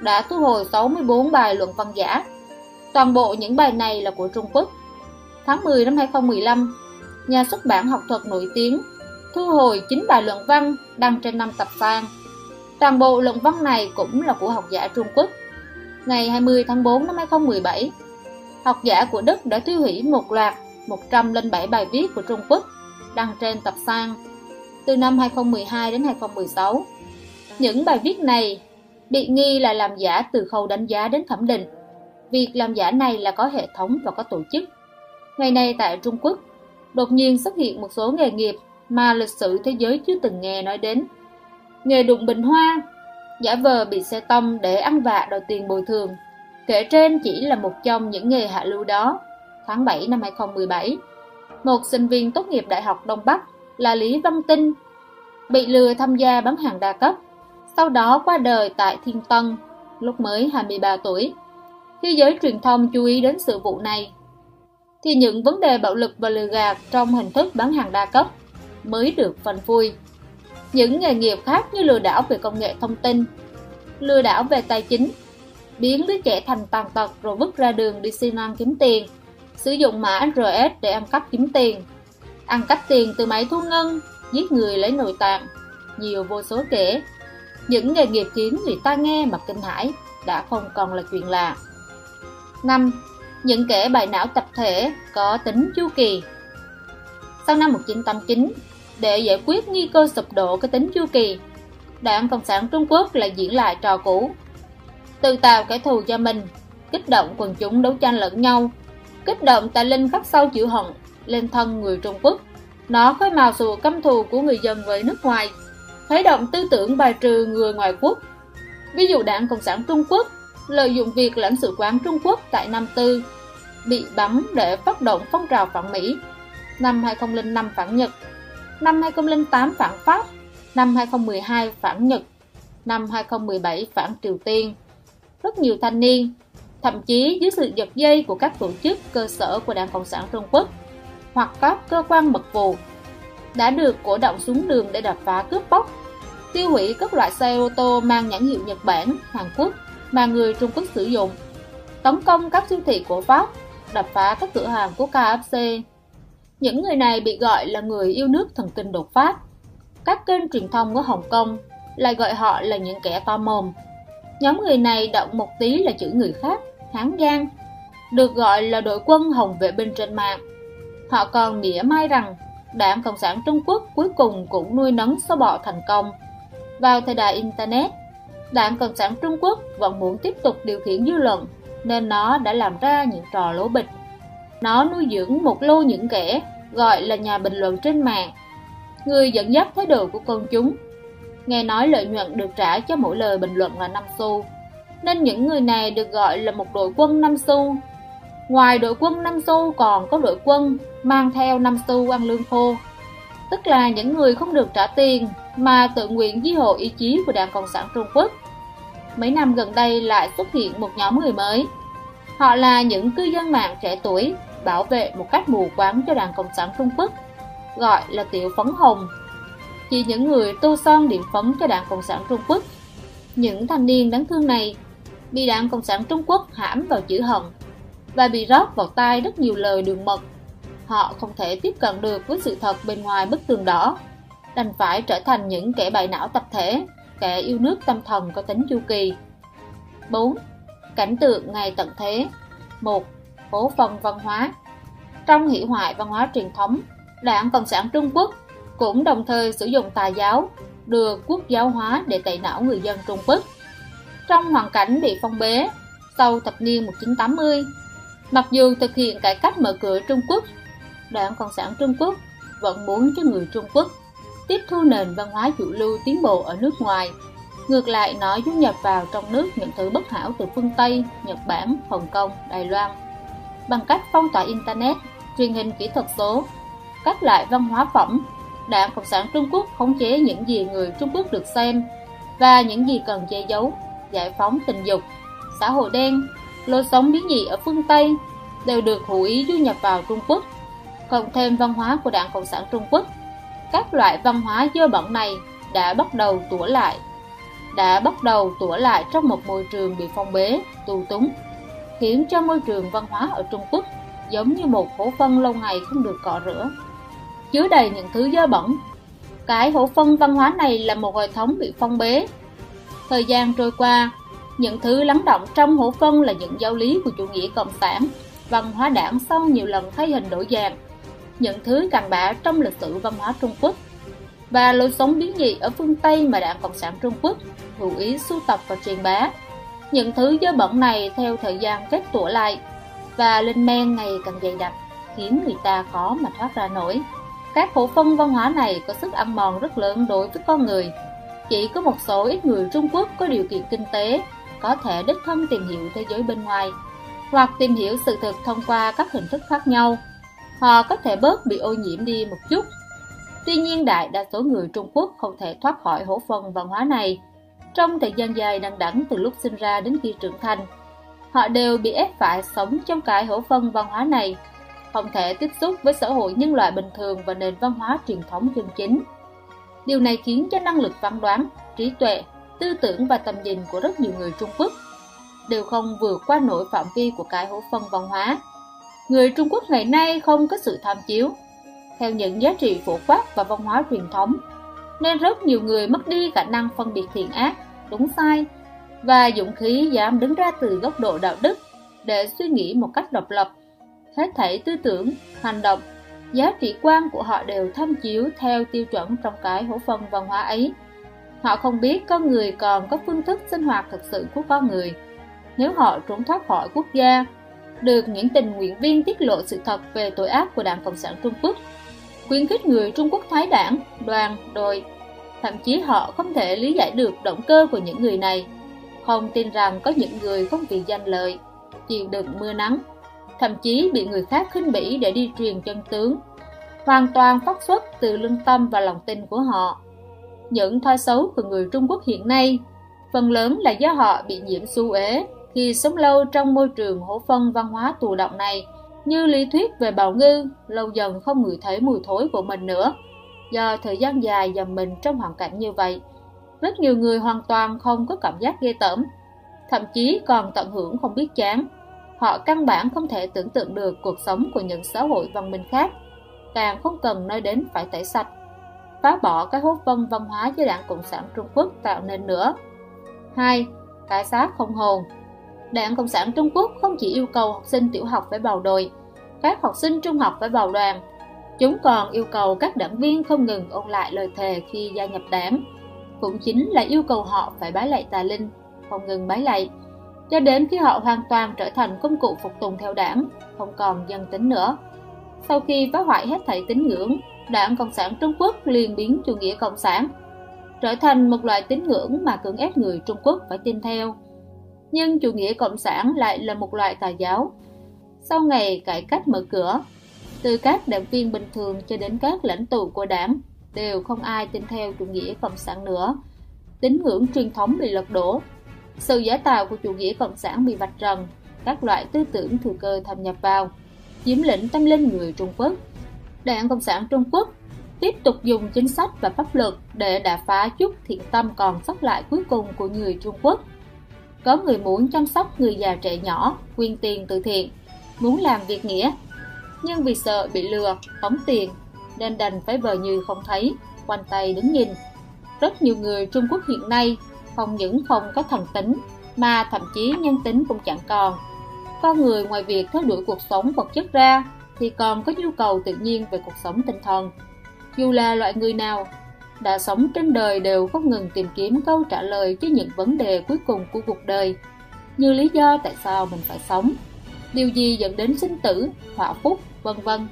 đã thu hồi 64 bài luận văn giả. Toàn bộ những bài này là của Trung Quốc. Tháng 10 năm 2015, nhà xuất bản học thuật nổi tiếng, thu hồi 9 bài luận văn đăng trên 5 tập san. Toàn bộ luận văn này cũng là của học giả Trung Quốc. Ngày 20 tháng 4 năm 2017, học giả của Đức đã tiêu hủy một loạt 107 bài viết của Trung Quốc đăng trên tập san từ năm 2012 đến 2016. Những bài viết này bị nghi là làm giả từ khâu đánh giá đến thẩm định. Việc làm giả này là có hệ thống và có tổ chức. Ngày nay tại Trung Quốc, đột nhiên xuất hiện một số nghề nghiệp mà lịch sử thế giới chưa từng nghe nói đến. Nghề đụng bình hoa, giả vờ bị xe tông để ăn vạ đòi tiền bồi thường. Kể trên chỉ là một trong những nghề hạ lưu đó. Tháng 7 năm 2017, một sinh viên tốt nghiệp Đại học Đông Bắc là Lý Văn Tinh bị lừa tham gia bán hàng đa cấp, sau đó qua đời tại Thiên Tân lúc mới 23 tuổi. Khi giới truyền thông chú ý đến sự vụ này, thì những vấn đề bạo lực và lừa gạt trong hình thức bán hàng đa cấp mới được phần vui Những nghề nghiệp khác như lừa đảo về công nghệ thông tin, lừa đảo về tài chính, biến đứa trẻ thành tàn tật rồi vứt ra đường đi xin ăn kiếm tiền, sử dụng mã RS để ăn cắp kiếm tiền, ăn cắp tiền từ máy thu ngân, giết người lấy nội tạng, nhiều vô số kể. Những nghề nghiệp khiến người ta nghe mà kinh hãi đã không còn là chuyện lạ. 5 những kẻ bài não tập thể có tính chu kỳ. Sau năm 1989, để giải quyết nghi cơ sụp đổ cái tính chu kỳ, Đảng Cộng sản Trung Quốc lại diễn lại trò cũ. Tự tạo kẻ thù cho mình, kích động quần chúng đấu tranh lẫn nhau, kích động tài linh khắc sâu chịu hận lên thân người Trung Quốc. Nó khơi màu sự căm thù của người dân với nước ngoài, khuấy động tư tưởng bài trừ người ngoài quốc. Ví dụ Đảng Cộng sản Trung Quốc lợi dụng việc lãnh sự quán Trung Quốc tại Nam Tư bị bắn để phát động phong trào phản Mỹ, năm 2005 phản Nhật, năm 2008 phản Pháp, năm 2012 phản Nhật, năm 2017 phản Triều Tiên. Rất nhiều thanh niên, thậm chí dưới sự giật dây của các tổ chức cơ sở của Đảng Cộng sản Trung Quốc hoặc các cơ quan mật vụ đã được cổ động xuống đường để đập phá cướp bóc, tiêu hủy các loại xe ô tô mang nhãn hiệu Nhật Bản, Hàn Quốc mà người Trung Quốc sử dụng, tấn công các siêu thị của Pháp, đập phá các cửa hàng của KFC. Những người này bị gọi là người yêu nước thần kinh đột phát. Các kênh truyền thông của Hồng Kông lại gọi họ là những kẻ to mồm. Nhóm người này động một tí là chữ người khác, hán giang, được gọi là đội quân hồng vệ binh trên mạng. Họ còn mỉa mai rằng Đảng Cộng sản Trung Quốc cuối cùng cũng nuôi nấng số bọ thành công. Vào thời đại Internet, Đảng Cộng sản Trung Quốc vẫn muốn tiếp tục điều khiển dư luận, nên nó đã làm ra những trò lố bịch. Nó nuôi dưỡng một lô những kẻ gọi là nhà bình luận trên mạng, người dẫn dắt thái độ của công chúng. Nghe nói lợi nhuận được trả cho mỗi lời bình luận là 5 xu, nên những người này được gọi là một đội quân 5 xu. Ngoài đội quân 5 xu còn có đội quân mang theo 5 xu ăn lương khô, tức là những người không được trả tiền mà tự nguyện di hộ ý chí của Đảng Cộng sản Trung Quốc mấy năm gần đây lại xuất hiện một nhóm người mới. Họ là những cư dân mạng trẻ tuổi bảo vệ một cách mù quáng cho đảng Cộng sản Trung Quốc, gọi là tiểu phấn hồng. Chỉ những người tô son điểm phấn cho đảng Cộng sản Trung Quốc. Những thanh niên đáng thương này bị đảng Cộng sản Trung Quốc hãm vào chữ hận và bị rót vào tai rất nhiều lời đường mật. Họ không thể tiếp cận được với sự thật bên ngoài bức tường đỏ, đành phải trở thành những kẻ bại não tập thể, kẻ yêu nước tâm thần có tính chu kỳ. 4. Cảnh tượng ngày tận thế 1. Cố phần văn hóa Trong hỷ hoại văn hóa truyền thống, Đảng Cộng sản Trung Quốc cũng đồng thời sử dụng tà giáo, đưa quốc giáo hóa để tẩy não người dân Trung Quốc. Trong hoàn cảnh bị phong bế, sau thập niên 1980, mặc dù thực hiện cải cách mở cửa Trung Quốc, Đảng Cộng sản Trung Quốc vẫn muốn cho người Trung Quốc tiếp thu nền văn hóa chủ lưu tiến bộ ở nước ngoài. Ngược lại, nó du nhập vào trong nước những thứ bất hảo từ phương Tây, Nhật Bản, Hồng Kông, Đài Loan. Bằng cách phong tỏa Internet, truyền hình kỹ thuật số, các loại văn hóa phẩm, Đảng Cộng sản Trung Quốc khống chế những gì người Trung Quốc được xem và những gì cần che giấu, giải phóng tình dục, xã hội đen, lối sống biến dị ở phương Tây đều được hữu ý du nhập vào Trung Quốc, cộng thêm văn hóa của Đảng Cộng sản Trung Quốc các loại văn hóa dơ bẩn này đã bắt đầu tủa lại đã bắt đầu tủa lại trong một môi trường bị phong bế, tù túng, khiến cho môi trường văn hóa ở Trung Quốc giống như một hố phân lâu ngày không được cọ rửa, chứa đầy những thứ dơ bẩn. Cái hố phân văn hóa này là một hệ thống bị phong bế. Thời gian trôi qua, những thứ lắng động trong hố phân là những giáo lý của chủ nghĩa cộng sản, văn hóa đảng sau nhiều lần thay hình đổi dạng những thứ cặn bã trong lịch sử văn hóa Trung Quốc và lối sống biến dị ở phương Tây mà Đảng Cộng sản Trung Quốc hữu ý sưu tập và truyền bá. Những thứ dơ bẩn này theo thời gian kết tủa lại và lên men ngày càng dày đặc, khiến người ta khó mà thoát ra nổi. Các khổ phân văn hóa này có sức ăn mòn rất lớn đối với con người. Chỉ có một số ít người Trung Quốc có điều kiện kinh tế, có thể đích thân tìm hiểu thế giới bên ngoài, hoặc tìm hiểu sự thực thông qua các hình thức khác nhau họ có thể bớt bị ô nhiễm đi một chút. Tuy nhiên đại đa số người Trung Quốc không thể thoát khỏi hổ phần văn hóa này. Trong thời gian dài đằng đẵng từ lúc sinh ra đến khi trưởng thành, họ đều bị ép phải sống trong cái hổ phân văn hóa này, không thể tiếp xúc với xã hội nhân loại bình thường và nền văn hóa truyền thống chân chính. Điều này khiến cho năng lực phán đoán, trí tuệ, tư tưởng và tầm nhìn của rất nhiều người Trung Quốc đều không vượt qua nổi phạm vi của cái hổ phân văn hóa người Trung Quốc ngày nay không có sự tham chiếu theo những giá trị phổ quát và văn hóa truyền thống, nên rất nhiều người mất đi khả năng phân biệt thiện ác, đúng sai và dũng khí dám đứng ra từ góc độ đạo đức để suy nghĩ một cách độc lập. Hết thảy tư tưởng, hành động, giá trị quan của họ đều tham chiếu theo tiêu chuẩn trong cái hổ phân văn hóa ấy. Họ không biết con người còn có phương thức sinh hoạt thực sự của con người. Nếu họ trốn thoát khỏi quốc gia, được những tình nguyện viên tiết lộ sự thật về tội ác của Đảng Cộng sản Trung Quốc, khuyến khích người Trung Quốc thái đảng, đoàn, đội. Thậm chí họ không thể lý giải được động cơ của những người này, không tin rằng có những người không vì danh lợi, chịu đựng mưa nắng, thậm chí bị người khác khinh bỉ để đi truyền chân tướng, hoàn toàn phát xuất từ lương tâm và lòng tin của họ. Những thói xấu của người Trung Quốc hiện nay, phần lớn là do họ bị nhiễm xu ế khi sống lâu trong môi trường hổ phân văn hóa tù động này, như lý thuyết về bào ngư, lâu dần không ngửi thấy mùi thối của mình nữa. Do thời gian dài dầm mình trong hoàn cảnh như vậy, rất nhiều người hoàn toàn không có cảm giác ghê tởm, thậm chí còn tận hưởng không biết chán. Họ căn bản không thể tưởng tượng được cuộc sống của những xã hội văn minh khác, càng không cần nói đến phải tẩy sạch, phá bỏ cái hốt vân văn hóa do đảng Cộng sản Trung Quốc tạo nên nữa. hai Cái xác không hồn Đảng Cộng sản Trung Quốc không chỉ yêu cầu học sinh tiểu học phải bầu đội, các học sinh trung học phải bầu đoàn. Chúng còn yêu cầu các đảng viên không ngừng ôn lại lời thề khi gia nhập đảng. Cũng chính là yêu cầu họ phải bái lạy tà linh, không ngừng bái lạy, cho đến khi họ hoàn toàn trở thành công cụ phục tùng theo đảng, không còn dân tính nữa. Sau khi phá hoại hết thảy tín ngưỡng, đảng Cộng sản Trung Quốc liền biến chủ nghĩa Cộng sản, trở thành một loại tín ngưỡng mà cưỡng ép người Trung Quốc phải tin theo nhưng chủ nghĩa cộng sản lại là một loại tà giáo. Sau ngày cải cách mở cửa, từ các đảng viên bình thường cho đến các lãnh tụ của đảng, đều không ai tin theo chủ nghĩa cộng sản nữa. Tín ngưỡng truyền thống bị lật đổ. Sự giả tạo của chủ nghĩa cộng sản bị vạch trần, các loại tư tưởng thừa cơ thâm nhập vào, chiếm lĩnh tâm linh người Trung Quốc. Đảng Cộng sản Trung Quốc tiếp tục dùng chính sách và pháp luật để đả phá chút thiện tâm còn sót lại cuối cùng của người Trung Quốc. Có người muốn chăm sóc người già trẻ nhỏ, quyên tiền từ thiện, muốn làm việc nghĩa, nhưng vì sợ bị lừa, tống tiền nên đành phải vờ như không thấy, quanh tay đứng nhìn. Rất nhiều người Trung Quốc hiện nay không những không có thần tính mà thậm chí nhân tính cũng chẳng còn. Con người ngoài việc theo đuổi cuộc sống vật chất ra thì còn có nhu cầu tự nhiên về cuộc sống tinh thần. Dù là loại người nào, đã sống trên đời đều không ngừng tìm kiếm câu trả lời cho những vấn đề cuối cùng của cuộc đời, như lý do tại sao mình phải sống, điều gì dẫn đến sinh tử, họa phúc, vân vân.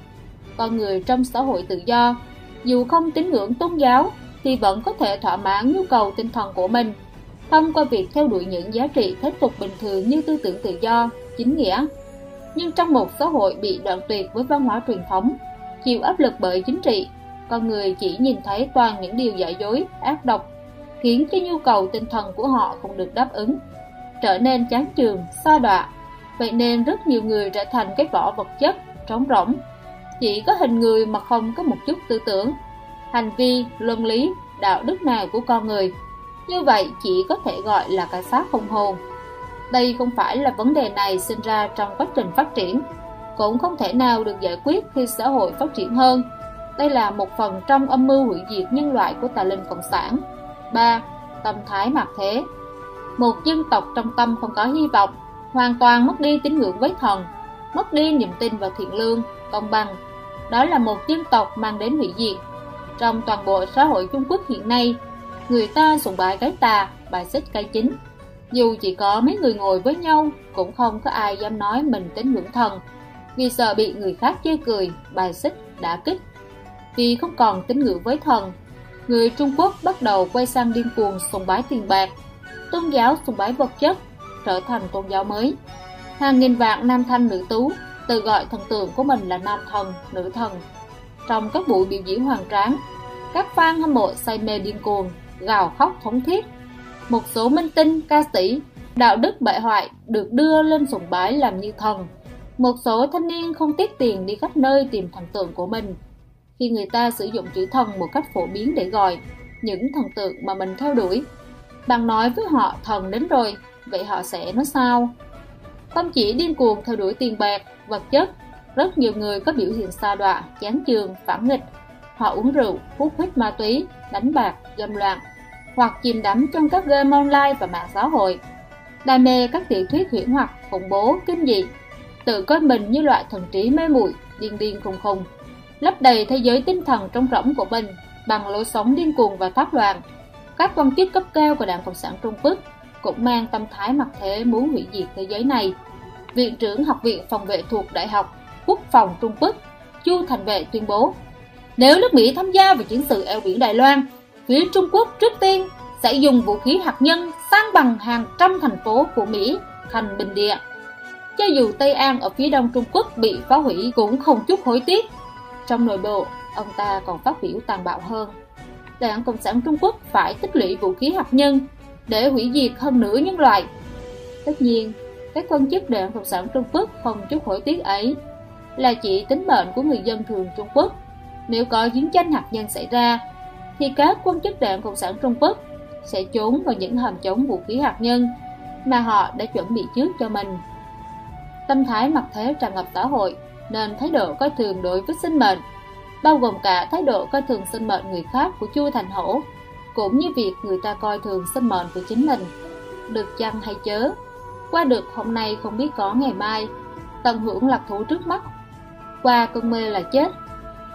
Con người trong xã hội tự do, dù không tín ngưỡng tôn giáo thì vẫn có thể thỏa mãn nhu cầu tinh thần của mình thông qua việc theo đuổi những giá trị thế tục bình thường như tư tưởng tự do, chính nghĩa. Nhưng trong một xã hội bị đoạn tuyệt với văn hóa truyền thống, chịu áp lực bởi chính trị, con người chỉ nhìn thấy toàn những điều giả dối, ác độc, khiến cho nhu cầu tinh thần của họ không được đáp ứng, trở nên chán trường, xa đọa. Vậy nên rất nhiều người trở thành cái vỏ vật chất, trống rỗng, chỉ có hình người mà không có một chút tư tưởng, hành vi, luân lý, đạo đức nào của con người như vậy chỉ có thể gọi là cái xác không hồn. Đây không phải là vấn đề này sinh ra trong quá trình phát triển, cũng không thể nào được giải quyết khi xã hội phát triển hơn. Đây là một phần trong âm mưu hủy diệt nhân loại của tà linh Cộng sản. 3. Tâm thái mạc thế Một dân tộc trong tâm không có hy vọng, hoàn toàn mất đi tín ngưỡng với thần, mất đi niềm tin vào thiện lương, công bằng. Đó là một dân tộc mang đến hủy diệt. Trong toàn bộ xã hội Trung Quốc hiện nay, người ta sùng bái cái tà, bài xích cái chính. Dù chỉ có mấy người ngồi với nhau, cũng không có ai dám nói mình tính ngưỡng thần, vì sợ bị người khác chê cười, bài xích, đã kích. Vì không còn tín ngưỡng với thần, người Trung Quốc bắt đầu quay sang điên cuồng sùng bái tiền bạc, tôn giáo sùng bái vật chất, trở thành tôn giáo mới. Hàng nghìn vạn nam thanh nữ tú tự gọi thần tượng của mình là nam thần, nữ thần. Trong các buổi biểu diễn hoàng tráng, các fan hâm mộ say mê điên cuồng gào khóc thống thiết. Một số minh tinh, ca sĩ, đạo đức bại hoại được đưa lên sùng bái làm như thần. Một số thanh niên không tiếc tiền đi khắp nơi tìm thần tượng của mình. Khi người ta sử dụng chữ thần một cách phổ biến để gọi những thần tượng mà mình theo đuổi, bạn nói với họ thần đến rồi, vậy họ sẽ nói sao? Không chỉ điên cuồng theo đuổi tiền bạc, vật chất, rất nhiều người có biểu hiện xa đọa, chán chường, phản nghịch. Họ uống rượu, hút hít ma túy, đánh bạc, dâm loạn, hoặc chìm đắm trong các game online và mạng xã hội. Đam mê các tiểu thuyết huyễn hoặc, khủng bố, kinh dị, tự coi mình như loại thần trí mê muội, điên điên khùng khùng, lấp đầy thế giới tinh thần trong rỗng của mình bằng lối sống điên cuồng và thoát loạn. Các quan chức cấp cao của Đảng Cộng sản Trung Quốc cũng mang tâm thái mặc thế muốn hủy diệt thế giới này. Viện trưởng Học viện Phòng vệ thuộc Đại học Quốc phòng Trung Quốc, Chu Thành Vệ tuyên bố, Nếu nước Mỹ tham gia vào chiến sự eo biển Đài Loan, phía Trung Quốc trước tiên sẽ dùng vũ khí hạt nhân sang bằng hàng trăm thành phố của Mỹ thành bình địa. Cho dù Tây An ở phía đông Trung Quốc bị phá hủy cũng không chút hối tiếc. Trong nội bộ, ông ta còn phát biểu tàn bạo hơn. Đảng Cộng sản Trung Quốc phải tích lũy vũ khí hạt nhân để hủy diệt hơn nửa nhân loại. Tất nhiên, các quan chức Đảng Cộng sản Trung Quốc không chút hối tiếc ấy là chỉ tính mệnh của người dân thường Trung Quốc. Nếu có chiến tranh hạt nhân xảy ra, thì các quan chức đảng Cộng sản Trung Quốc sẽ trốn vào những hầm chống vũ khí hạt nhân mà họ đã chuẩn bị trước cho mình. Tâm thái mặc thế tràn ngập xã hội nên thái độ coi thường đối với sinh mệnh, bao gồm cả thái độ coi thường sinh mệnh người khác của Chu Thành Hổ, cũng như việc người ta coi thường sinh mệnh của chính mình. Được chăng hay chớ, qua được hôm nay không biết có ngày mai, tận hưởng lạc thú trước mắt, qua cơn mê là chết,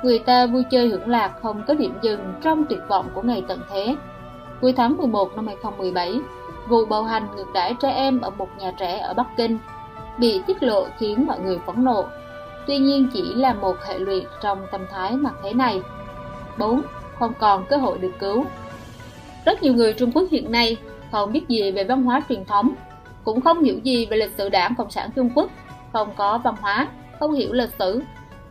người ta vui chơi hưởng lạc không có điểm dừng trong tuyệt vọng của ngày tận thế. Cuối tháng 11 năm 2017, vụ bạo hành ngược đãi trẻ em ở một nhà trẻ ở Bắc Kinh bị tiết lộ khiến mọi người phẫn nộ. Tuy nhiên chỉ là một hệ lụy trong tâm thái mặt thế này. 4. Không còn cơ hội được cứu Rất nhiều người Trung Quốc hiện nay không biết gì về văn hóa truyền thống, cũng không hiểu gì về lịch sử đảng Cộng sản Trung Quốc, không có văn hóa, không hiểu lịch sử,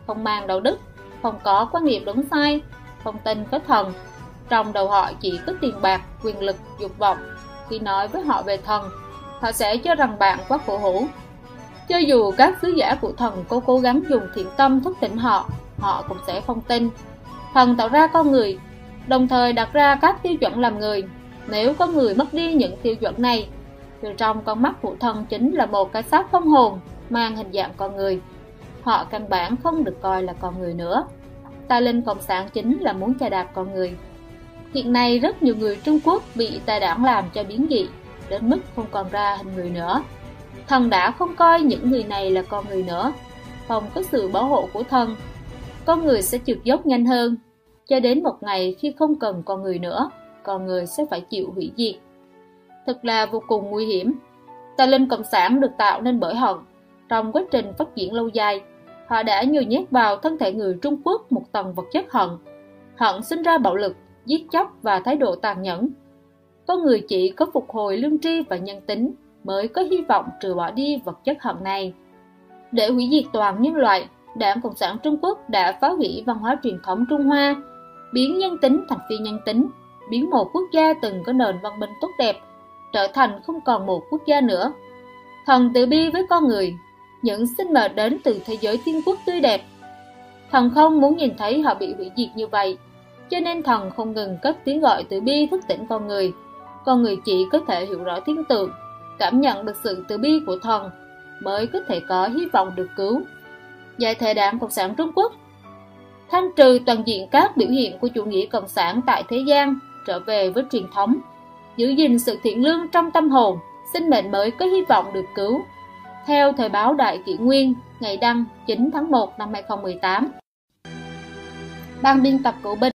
không mang đạo đức, không có quan niệm đúng sai, không tin có thần. Trong đầu họ chỉ có tiền bạc, quyền lực, dục vọng. Khi nói với họ về thần, họ sẽ cho rằng bạn quá cổ hủ. Cho dù các sứ giả của thần có cố gắng dùng thiện tâm thức tỉnh họ, họ cũng sẽ không tin. Thần tạo ra con người, đồng thời đặt ra các tiêu chuẩn làm người. Nếu có người mất đi những tiêu chuẩn này, từ trong con mắt của thần chính là một cái xác không hồn mang hình dạng con người. Họ căn bản không được coi là con người nữa. Tà linh cộng sản chính là muốn chà đạp con người. Hiện nay rất nhiều người Trung Quốc bị tà đảng làm cho biến dị, đến mức không còn ra hình người nữa. Thần đã không coi những người này là con người nữa, không có sự bảo hộ của thần. Con người sẽ trượt dốc nhanh hơn, cho đến một ngày khi không cần con người nữa, con người sẽ phải chịu hủy diệt. Thật là vô cùng nguy hiểm. Tà linh cộng sản được tạo nên bởi hận. Trong quá trình phát triển lâu dài, họ đã nhồi nhét vào thân thể người Trung Quốc một tầng vật chất hận. Hận sinh ra bạo lực, giết chóc và thái độ tàn nhẫn. Có người chỉ có phục hồi lương tri và nhân tính mới có hy vọng trừ bỏ đi vật chất hận này. Để hủy diệt toàn nhân loại, Đảng Cộng sản Trung Quốc đã phá hủy văn hóa truyền thống Trung Hoa, biến nhân tính thành phi nhân tính, biến một quốc gia từng có nền văn minh tốt đẹp trở thành không còn một quốc gia nữa. Thần tự bi với con người, những sinh mệnh đến từ thế giới thiên quốc tươi đẹp. Thần không muốn nhìn thấy họ bị hủy diệt như vậy, cho nên thần không ngừng cất tiếng gọi từ bi thức tỉnh con người. Con người chỉ có thể hiểu rõ thiên tượng, cảm nhận được sự từ bi của thần mới có thể có hy vọng được cứu. Giải thể đảng Cộng sản Trung Quốc thanh trừ toàn diện các biểu hiện của chủ nghĩa cộng sản tại thế gian, trở về với truyền thống, giữ gìn sự thiện lương trong tâm hồn, sinh mệnh mới có hy vọng được cứu theo thời báo Đại Kỷ Nguyên, ngày đăng 9 tháng 1 năm 2018 Ban biên tập của Bình